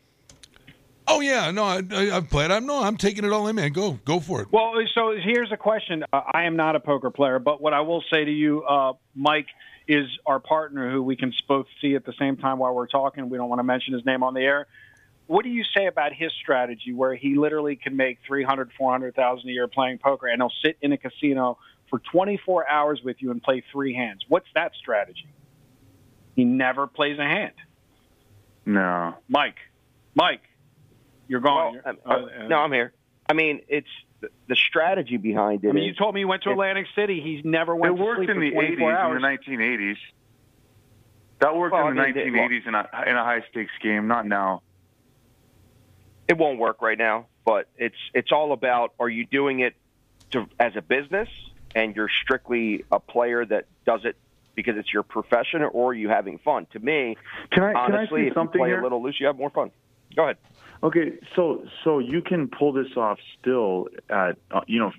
M: Oh yeah, no, I, I, I've played. I'm no, I'm taking it all in, man. Go, go for it.
K: Well, so here's a question. Uh, I am not a poker player, but what I will say to you, uh, Mike, is our partner who we can both see at the same time while we're talking. We don't want to mention his name on the air. What do you say about his strategy where he literally can make 300, 400,000 a year playing poker and he'll sit in a casino for 24 hours with you and play three hands? What's that strategy? He never plays a hand.
P: No.
K: Mike, Mike, you're gone.
Q: Well,
K: You're-
Q: uh,
K: uh,
Q: no, I'm here. I mean, it's the, the strategy behind it.
K: I mean, you told me you went to
Q: it-
K: Atlantic City. He's never
P: It
K: to
P: worked
K: sleep
P: in the
K: 24
P: 80s,
K: hours.
P: in the 1980s. That worked
Q: Well,
P: in the
Q: I mean, it-
P: 1980s in a in a high stakes game, not now.
Q: It won't work right now, but it's it's all about are you doing it to as a business and you're strictly a player that does it because it's your profession or are you having fun? To me,
P: Can I- can I
Q: honestly, if
P: something
Q: you play
P: here?
Q: a little loose, you have more fun. Go ahead.
P: Okay, so so you can pull this off still at uh, you know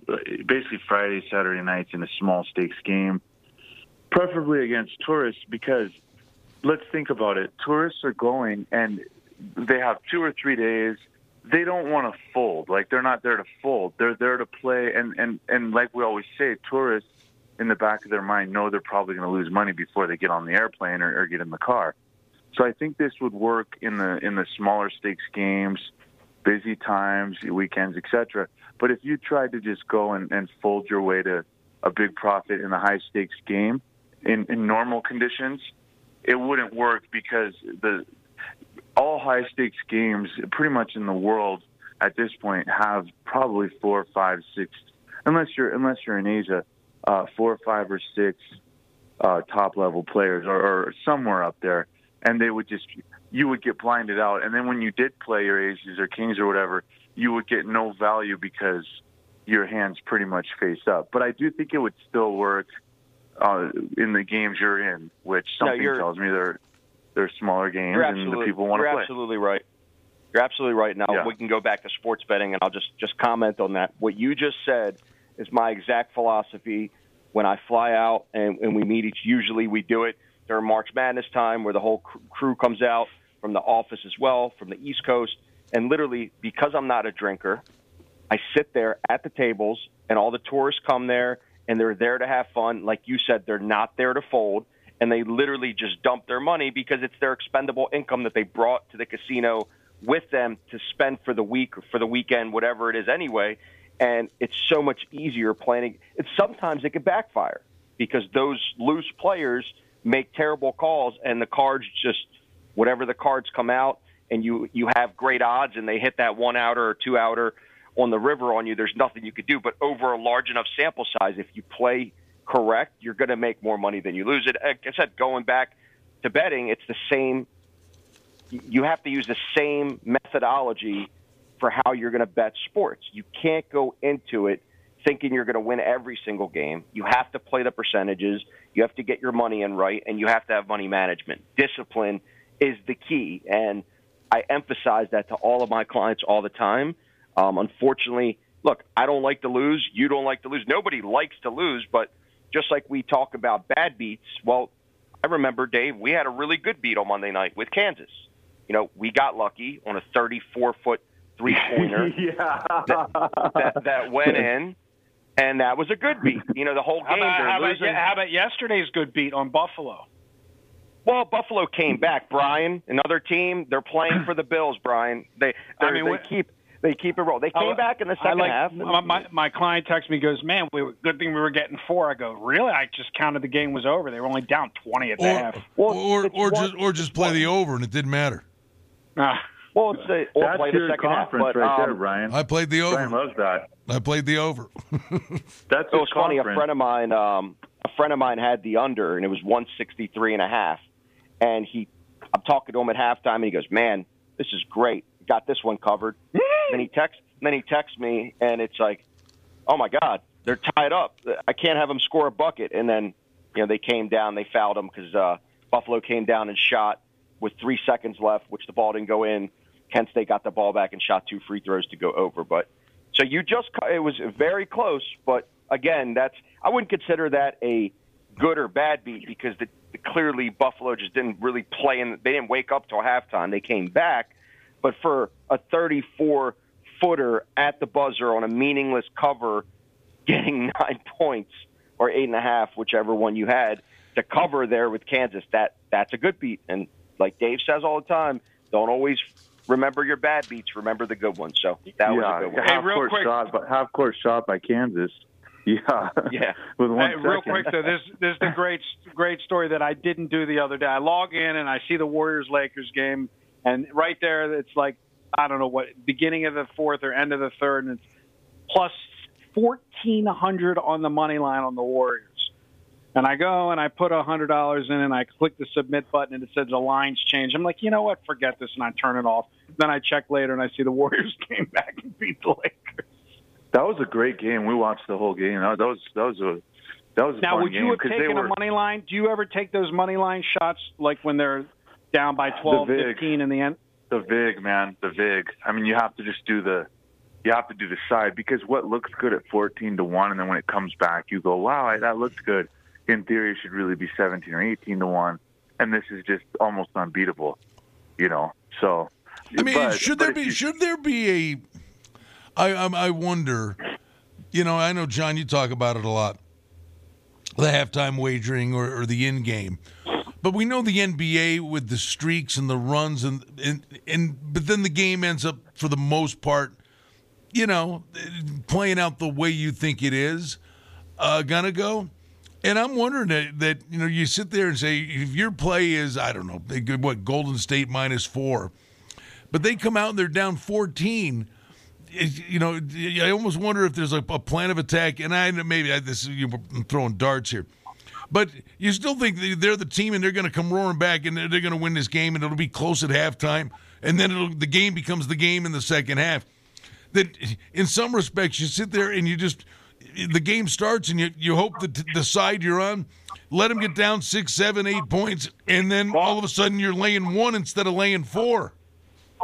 P: basically Friday, Saturday nights in a small stakes game, preferably against tourists because let's think about it. Tourists are going and they have two or three days. They don't want to fold. Like they're not there to fold. They're there to play. And and and like we always say, tourists in the back of their mind know they're probably going to lose money before they get on the airplane or, or get in the car. So I think this would work in the in the smaller stakes games, busy times, weekends, etc. But if you tried to just go and, and fold your way to a big profit in a high stakes game in, in normal conditions, it wouldn't work because the all high stakes games pretty much in the world at this point have probably four, five, six unless you're unless you're in Asia, uh, four, five, or six uh, top level players or, or somewhere up there, and they would just you would get blinded out. And then when you did play your aces or kings or whatever, you would get no value because your hands pretty much face up. But I do think it would still work uh, in the games you're in, which something
Q: you're-
P: tells me they're they're smaller games and the people want to
Q: you're
P: play.
Q: absolutely right. You're absolutely right. Now
P: Yeah.
Q: we can go back to sports betting, and I'll just just comment on that. What you just said is my exact philosophy. When I fly out and, and we meet each, usually we do it during March Madness time, where the whole crew comes out from the office as well, from the East Coast, and literally because I'm not a drinker, I sit there at the tables, and all the tourists come there, and they're there to have fun. Like you said, they're not there to fold, and they literally just dump their money because it's their expendable income that they brought to the casino with them to spend for the week or for the weekend, whatever it is anyway. And it's so much easier planning. Sometimes it could backfire because those loose players make terrible calls, and the cards just whatever the cards come out, and you you have great odds, and they hit that one outer or two outer on the river on you. There's nothing you could do. But over a large enough sample size, if you play correct, you're going to make more money than you lose. It. Like I said, going back to betting, it's the same. You have to use the same methodology for how you're going to bet sports. You can't go into it thinking you're going to win every single game. You have to play the percentages. You have to get your money in right, and you have to have money management. Discipline is the key, and I emphasize that to all of my clients all the time. Um, unfortunately, look, I don't like to lose. You don't like to lose. Nobody likes to lose, but just like we talk about bad beats, well, I remember, Dave, we had a really good beat on Monday night with Kansas. You know, we got lucky on a 34 foot three pointer
P: yeah.
Q: that, that, that went in, and that was a good beat. You know, the whole
K: How
Q: game
K: about, how, about,
Q: losing.
K: how about yesterday's good beat on Buffalo?
Q: Well, Buffalo came back, Brian. Another team. They're playing for the Bills, Brian. They
K: I mean,
Q: they
K: what-
Q: keep they keep it roll. They came
K: I-
Q: back in the second
K: like,
Q: half.
K: My, my, my client texts me, goes, "Man, we were, good thing we were getting four. I go, "Really? I just counted the game was over. They were only down twenty at the half."
M: or or, or just or just play the over and it didn't matter.
Q: well, it's a, or
P: That's
Q: play the
P: your
Q: second half,
P: conference
Q: but,
P: right there,
Q: um,
P: Brian.
M: I played the over.
P: Brian loves that.
M: I played the over.
P: That's
Q: it was funny. A friend of mine, um, a friend of mine had the under, and it was one sixty three and a half. And he, I'm talking to him at halftime, and he goes, "Man, this is great. Got this one covered." then he texts, then he texts me, and it's like, "Oh my God, they're tied up. I can't have them score a bucket." And then, you know, they came down, they fouled him because uh, Buffalo came down and shot with three seconds left, which the ball didn't go in. Kent State got the ball back and shot two free throws to go over, but. So you just it was very close, but again, that's I wouldn't consider that a good or bad beat because the, the, clearly Buffalo just didn't really play and they didn't wake up till halftime. They came back, but for a 34 footer at the buzzer on a meaningless cover, getting nine points or eight and a half, whichever one you had to cover there with Kansas, that that's a good beat. And like Dave says all the time, don't always remember your bad beats. Remember the good ones. So that was a good one.
P: half court shot, but half court shot by Kansas. Yeah,
Q: yeah.
P: With one
K: Hey, real quick though, this this is the great great story that I didn't do the other day. I log in and I see the Warriors Lakers game, and right there it's like I don't know what beginning of the fourth or end of the third, and it's plus fourteen hundred on the money line on the Warriors. And I go and I put a hundred dollars in and I click the submit button and it says the lines change. I'm like, you know what? Forget this, and I turn it off. Then I check later and I see the Warriors came back and beat the Lakers.
P: That was a great game. We watched the whole game. That, was that was a that was a
K: Now,
P: fun
K: would you have
P: 'cause they
K: taken
P: were,
K: a money line? Do you ever take those money line shots like when they're down by 12, 15 in the end?
P: the vig, man, the vig. I mean, you have to just do the you have to do the side because what looks good at fourteen to one, and then when it comes back, you go, wow, that looks good. In theory, it should really be seventeen or eighteen to one, and this is just almost unbeatable. You know, so.
M: I mean,
P: but-
M: should
P: but
M: there be
P: you-
M: should there be a? I I, I wonder. You know, I know John. You talk about it a lot. The halftime wagering or, or the in game, but we know the NBA with the streaks and the runs and and and but then the game ends up for the most part, you know, playing out the way you think it is uh, gonna go. And I'm wondering that, that you know you sit there and say if your play is I don't know what Golden State minus four, but they come out and they're down 14. it- you know, I almost wonder if there's a, plan of attack. And I maybe I, this you I'm throwing darts here, but you still think they- they're the team and they're going to come roaring back and they're, going to win this game and it'll be close at halftime, and then the game becomes the game in the second half. That in some respects you sit there and you just the game starts and you, you hope that the side you're on, let them get down six, seven, eight points, and then all of a sudden you're laying one instead of laying four.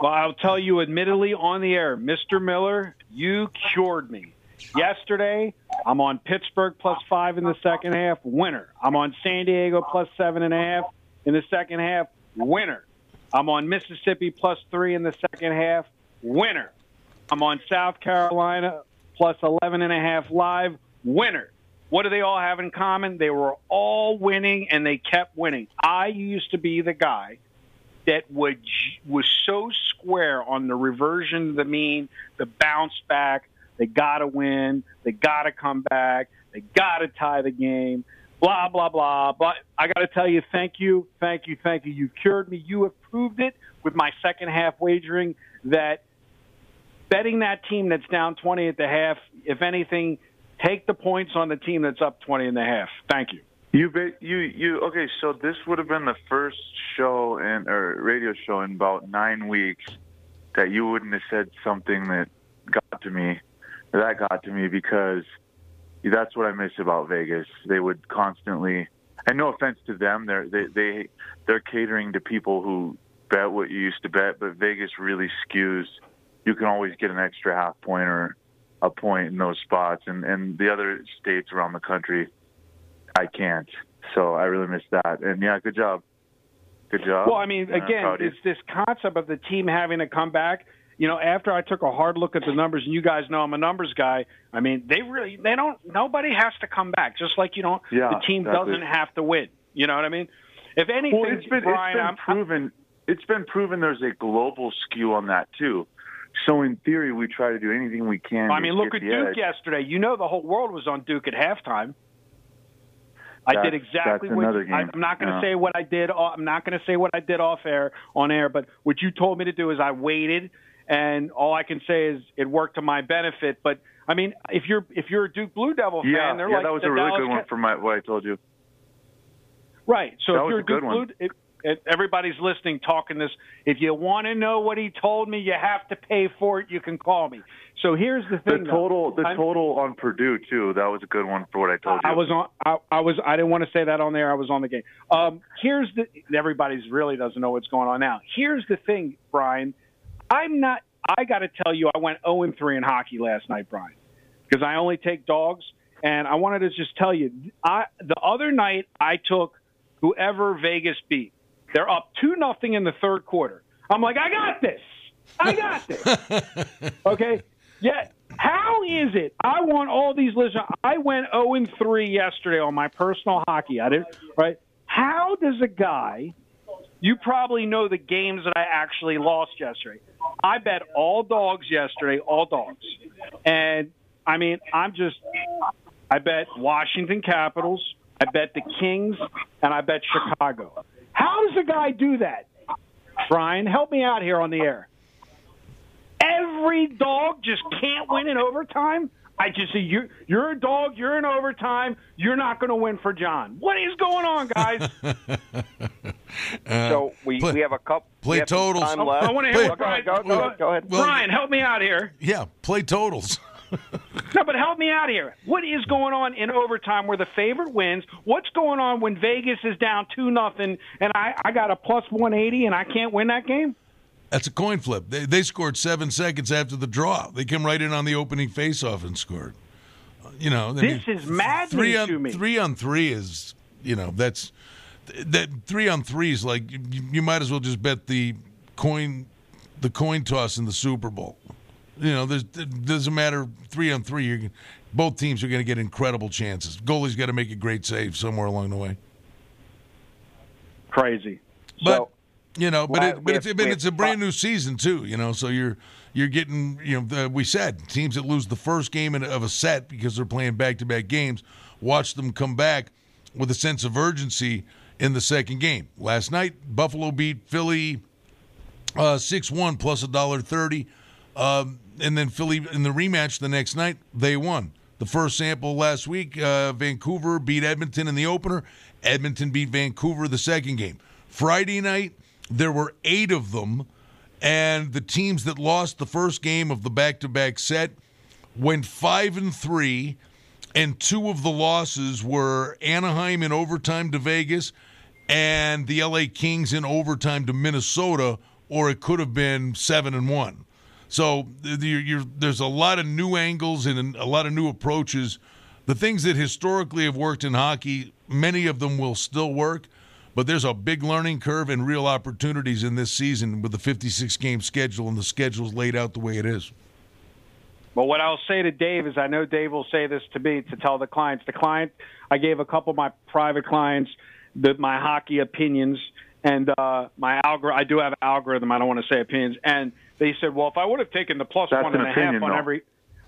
K: Well, I'll tell you admittedly on the air, Mr. Miller, you cured me. Yesterday, I'm on Pittsburgh plus five in the second half, winner. I'm on San Diego plus seven and a half in the second half, winner. I'm on Mississippi plus three in the second half, winner. I'm on South Carolina plus 11 and a half live, winner. What do they all have in common? They were all winning and they kept winning. I used to be the guy that would was so square on the reversion to the mean, the bounce back. They got to win. They got to come back. They got to tie the game. Blah blah blah. But I got to tell you, thank you, thank you, thank you. You've cured me. You have proved it with my second half wagering that betting that team that's down 20 at the half, if anything, take the points on the team that's up 20 and a half. Thank you.
P: You ba- you you okay? So this would have been the first show and or radio show in about nine weeks that you wouldn't have said something that got to me. That got to me because that's what I miss about Vegas. They would constantly, and no offense to them, they're they they they're catering to people who bet what you used to bet, but Vegas really skews. You can always get an extra half point or a point in those spots, and and the other states around the country I can't. So I really miss that. And yeah, good job. Good job.
K: Well, I mean, again,
P: proud of you.
K: it's this concept of the team having to come back. You know, after I took a hard look at the numbers, and you guys know I'm a numbers guy. I mean, they really they don't. Nobody has to come back. Just like you don't.
P: Yeah,
K: the team
P: exactly.
K: doesn't have to win. You know what I mean? If anything,
P: well, it's been
K: Brian,
P: it's been
K: I'm,
P: proven. It's been proven there's a global skew on that too. So in theory, we try to do anything we can.
K: I mean, look at Duke
P: edge.
K: yesterday. You know, the whole world was on Duke at halftime. I did exactly what you-. I'm not going to
P: Yeah.
K: say what I did. I'm not going to say what I did off air on air. But what you told me to do is I waited, and all I can say is it worked to my benefit. But I mean, if you're if you're a Duke Blue Devil fan,
P: Yeah,
K: they're
P: yeah,
K: like
P: that was a really
K: Dallas
P: good one for my what I told you.
K: Right. So
P: That
K: if you're
P: a good
K: Duke. Blue, if, if everybody's listening, talking this. If you want to know what he told me, you have to pay for it. You can call me. So here's the
P: The
K: thing. though.
P: total, the
K: I'm-
P: total on Purdue too. That was a good one for what I told you.
K: I was on. I, I was. I didn't want to say that on there. I was on the game. Um, here's the. Everybody's really doesn't know what's going on now. Here's the thing, Brian. I'm not. I got to tell you, I went 0 and 3 in hockey last night, Brian, because I only take dogs. And I wanted to just tell you, I the other night I took whoever Vegas beat. They're up two nothing in the third quarter. I'm like, I got this. I got this. Okay. Yeah. How is it? I want all these listeners. I went 0 and 3 yesterday on my personal hockey. I didn't, right? How does a guy, you probably know the games that I actually lost yesterday. I bet all dogs yesterday, all dogs. And I mean, I'm just, I bet Washington Capitals, I bet the Kings, and I bet Chicago. How does a guy do that? Brian, help me out here on the air. Every dog just can't win in overtime. I just see you you're a dog. You're in overtime. You're not going to win for John. What is going on, guys?
Q: Uh, so we, we have a couple.
M: play
Q: we have some
M: totals.
Q: Time
M: I-
Q: left.
K: I want to
Q: Go,
K: hear
Q: go,
K: Brian.
Q: go, go, go, go ahead.
K: Brian, help me out here.
M: Yeah, play totals.
K: No, but help me out here. What is going on in overtime where the favorite wins? What's going on when Vegas is down two nothing and I, I got a plus one eighty and I can't win that game?
M: That's a coin flip. They, they scored seven seconds after the draw. They came right in on the opening faceoff and scored. Uh, You know, I
K: This
M: mean,
K: is maddening
M: three on,
K: to me.
M: Three on three is, you know, that's that three on three is like you, you might as well just bet the coin, the coin toss in the Super Bowl. You know, there's it doesn't matter three on three. You're, both teams are going to get incredible chances. Goalie's got to make a great save somewhere along the way.
K: Crazy.
M: But you know, but
Q: Well,
M: it, but
Q: have-
M: it's but it's a brand new season too. You know, so you're you're getting you know the, we said teams that lose the first game in, of a set because they're playing back to back games, watch them come back with a sense of urgency in the second game. Last night, Buffalo beat Philly uh, six one plus a dollar thirty, um, and then Philly in the rematch the next night they won. The first sample last week, uh, Vancouver beat Edmonton in the opener. Edmonton beat Vancouver the second game. Friday night, there were eight of them, and the teams that lost the first game of the back-to-back set went five and three, and two of the losses were Anaheim in overtime to Vegas and the LA Kings in overtime to Minnesota, or it could have been seven and one. So you're, you're, there's a lot of new angles and a lot of new approaches. The things that historically have worked in hockey, many of them will still work, but there's a big learning curve and real opportunities in this season with the 56 game schedule and the schedule's laid out the way it is.
K: But what I'll say to Dave is, I know Dave will say this to me to tell the clients. The client, I gave a couple of my private clients the, my hockey opinions and uh, my algorithm. I do have an algorithm. I don't want to say opinions. And they said, well, if I would have taken the plus
P: That's
K: one
P: an
K: and a half on
P: though.
K: every.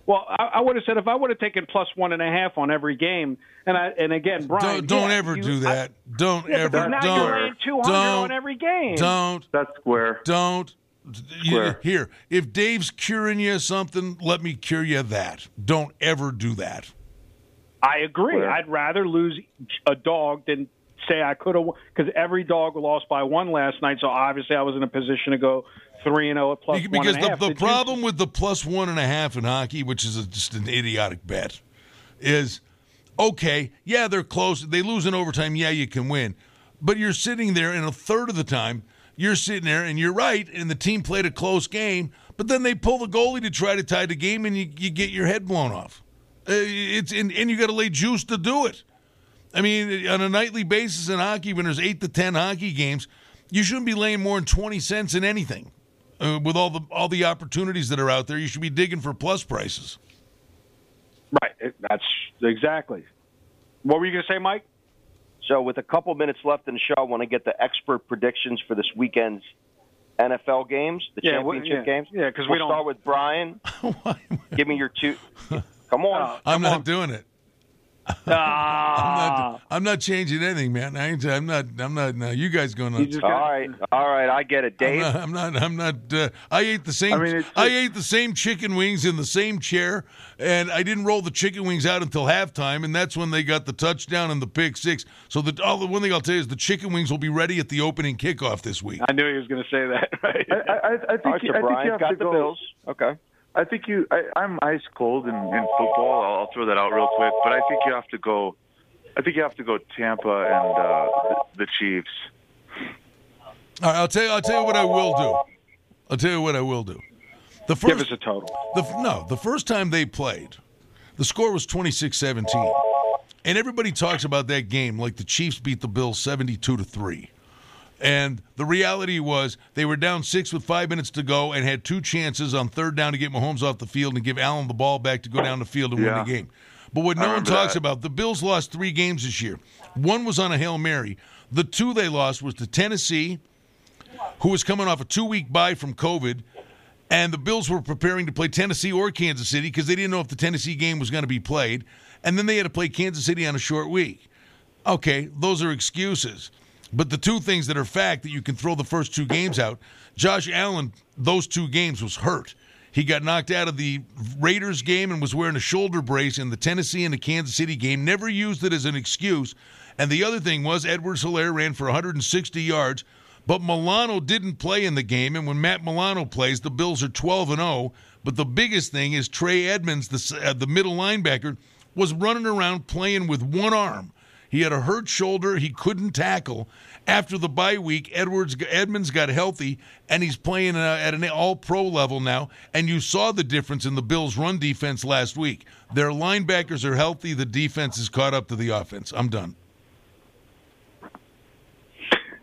K: Well, I, I would have said if I would have taken plus one and a half on every game, and I and again, Brian,
M: Don't, don't
K: yeah,
M: ever
K: you-
M: do that. don't
K: Yeah,
M: ever.
K: because now
M: don't.
K: you're laying 200
M: don't,
K: on every game.
M: Don't.
P: That's square.
M: Don't. You-
P: Square.
M: here, if Dave's curing you something, let me cure you that. Don't ever do that.
K: I agree.
P: Well-
K: I'd rather lose a dog than say I could have because every dog lost by one last night. So obviously I was in a position to go three and zero at plus one
M: because
K: and a
M: the,
K: half.
M: the
K: Did you-
M: problem with the plus one and a half in hockey, which is a, just an idiotic bet, is okay, yeah, they're close. They lose in overtime. Yeah, you can win. But you're sitting there, and a third of the time, you're sitting there, and you're right, and the team played a close game, but then they pull the goalie to try to tie the game, and you, you get your head blown off. Uh, it's and, and you got to lay juice to do it. I mean, on a nightly basis in hockey, when there's eight to ten hockey games, you shouldn't be laying more than twenty cents in anything. Uh, with all the all the opportunities that are out there, you should be digging for plus prices.
K: right. That's exactly. What were you going to say, Mike?
Q: So, with a couple minutes left in the show, I want to get the expert predictions for this weekend's NFL games, the
K: Yeah, well,
Q: championship
K: yeah.
Q: games.
K: Yeah, 'cause we
Q: we'll
K: don't-
Q: start with Brian. Give me your two. Come on.
M: I'm not doing it. I'm
K: Ah,
M: not. I'm not changing anything, man. I ain't, I'm not. I'm not. No, you guys going nuts.
Q: all right, all right, I get it, Dave.
M: I'm not. I'm not. I'm not uh, I ate the same.
K: I
M: I,
K: mean, it's
M: ate the same chicken wings in the same chair, and I didn't roll the chicken wings out until halftime, and that's when they got the touchdown and the pick six. So the all the one thing I'll tell you is the chicken wings will be ready at the opening kickoff this week.
K: I knew he was going to say that. Right.
P: I, I, I think,
Q: All right,
P: you,
Q: so
P: I think you have
Q: got
P: to
Q: the
P: go.
Q: Bills. Okay.
P: I think you. I, I'm ice cold in, in football. I'll, I'll throw that out real quick, but I think you have to go. I think you have to go Tampa and uh, the, the Chiefs.
M: All right, I'll tell you. I'll tell you what I will do. I'll tell you what I will do. The first,
K: Give us a total.
M: The, no, the first time they played, the score was 26-17. And everybody talks about that game like the Chiefs beat the Bills 72 to 3. And the reality was they were down 6 with 5 minutes to go and had two chances on third down to get Mahomes off the field and give Allen the ball back to go down the field and
P: Yeah.
M: win the game. But what no one talks
P: that.
M: about, the Bills lost 3 games this year. One was on a Hail Mary. The two they lost was to Tennessee, who was coming off a 2-week bye from COVID and the Bills were preparing to play Tennessee or Kansas City because they didn't know if the Tennessee game was going to be played, and then they had to play Kansas City on a short week. Okay, those are excuses. But the two things that are fact that you can throw the first two games out, Josh Allen, those two games was hurt. He got knocked out of the Raiders game and was wearing a shoulder brace in the Tennessee and the Kansas City game. Never used it as an excuse. And the other thing was Edwards Helaire ran for 160 yards, but Milano didn't play in the game. And when Matt Milano plays, the Bills are 12 and 0. But the biggest thing is Trey Edmunds, the, uh, the middle linebacker, was running around playing with one arm. He had a hurt shoulder. He couldn't tackle. After the bye week, Edwards Edmunds got healthy, and he's playing uh, at an All-Pro level now. And you saw the difference in the Bills' run defense last week. Their linebackers are healthy. The defense is caught up to the offense. I'm done.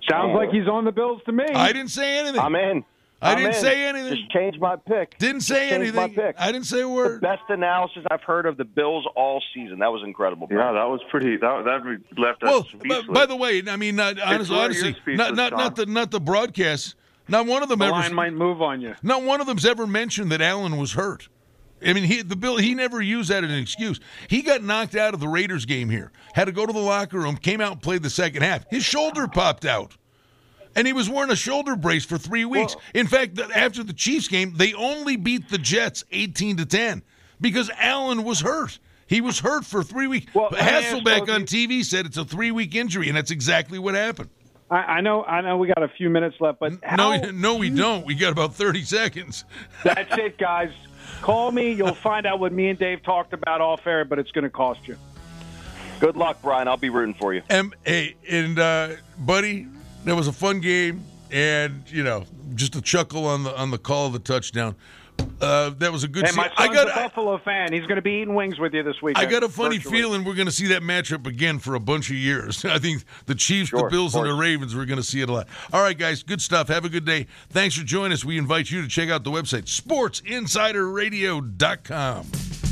K: Sounds like he's on the Bills to me.
M: I didn't say anything.
Q: I'm in.
M: I
Q: I'm
M: didn't
Q: in.
M: say anything.
Q: Just change my pick.
M: Didn't
Q: Just
M: say
Q: change my
M: anything.
Q: pick.
M: I didn't say a
Q: The
M: word.
Q: best analysis I've heard of the Bills all season. That was incredible.
P: Yeah, that was pretty. That that left us
M: Well,
P: speechless.
M: by, by the way, I mean, not, honest,
P: right,
M: honestly,
P: you're
M: not not not the not the broadcast. Not one of them
K: the
M: ever.
K: line might move on you.
M: Not one of them's ever mentioned that Allen was hurt. I mean, he the bill he never used that as an excuse. He got knocked out of the Raiders game here. Had to go to the locker room. Came out and played the second half. His shoulder popped out. And he was wearing a shoulder brace for three weeks. In fact, after the Chiefs game, they only beat the Jets 18 to 10 because Allen was hurt. He was hurt for three weeks.
K: Well, let me ask
M: Hasselbeck on TV said it's a three week injury, and that's exactly what happened.
K: I, I know. I know. We got a few minutes left, but how,
M: No, no, we don't. We got about 30 seconds.
K: that's it, guys. Call me. You'll find out what me and Dave talked about off air, but it's going to cost you.
Q: Good luck, Brian. I'll be rooting for you.
M: M- hey, and uh, buddy, that was a fun game, and you know, just a chuckle on the on the call of the touchdown. Uh, that was a good.
K: Hey, my son's
M: I got.
K: a Buffalo fan. He's going to be eating wings with you this
M: week.
K: I
M: got a funny
K: virtually.
M: feeling we're going to see that matchup again for a bunch of years. I think the Chiefs, the Bills, and the. Ravens, we're going to see it a lot. All right, guys, good stuff. Have a good day. Thanks for joining us. We invite you to check out the website, sportsinsiderradio.com.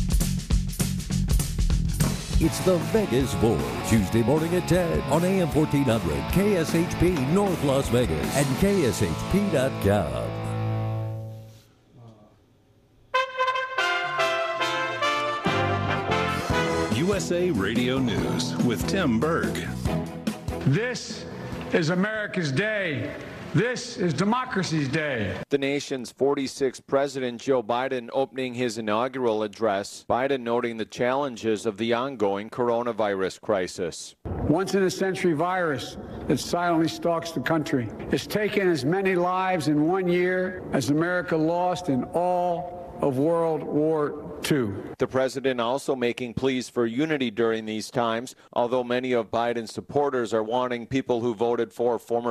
S: It's the Vegas Bowl, Tuesday morning at 10 on AM 1400, KSHP North Las Vegas, and KSHP.com.
T: USA Radio News with Tim Berg.
A: This is America's day. This is democracy's day.
B: The nation's 46th President Joe Biden opening his inaugural address, Biden noting the challenges of the ongoing coronavirus crisis.
A: Once in a century virus that silently stalks the country. It's taken as many lives in one year as America lost in all of World War II.
B: The president also making pleas for unity during these times, although many of Biden's supporters are wanting people who voted for former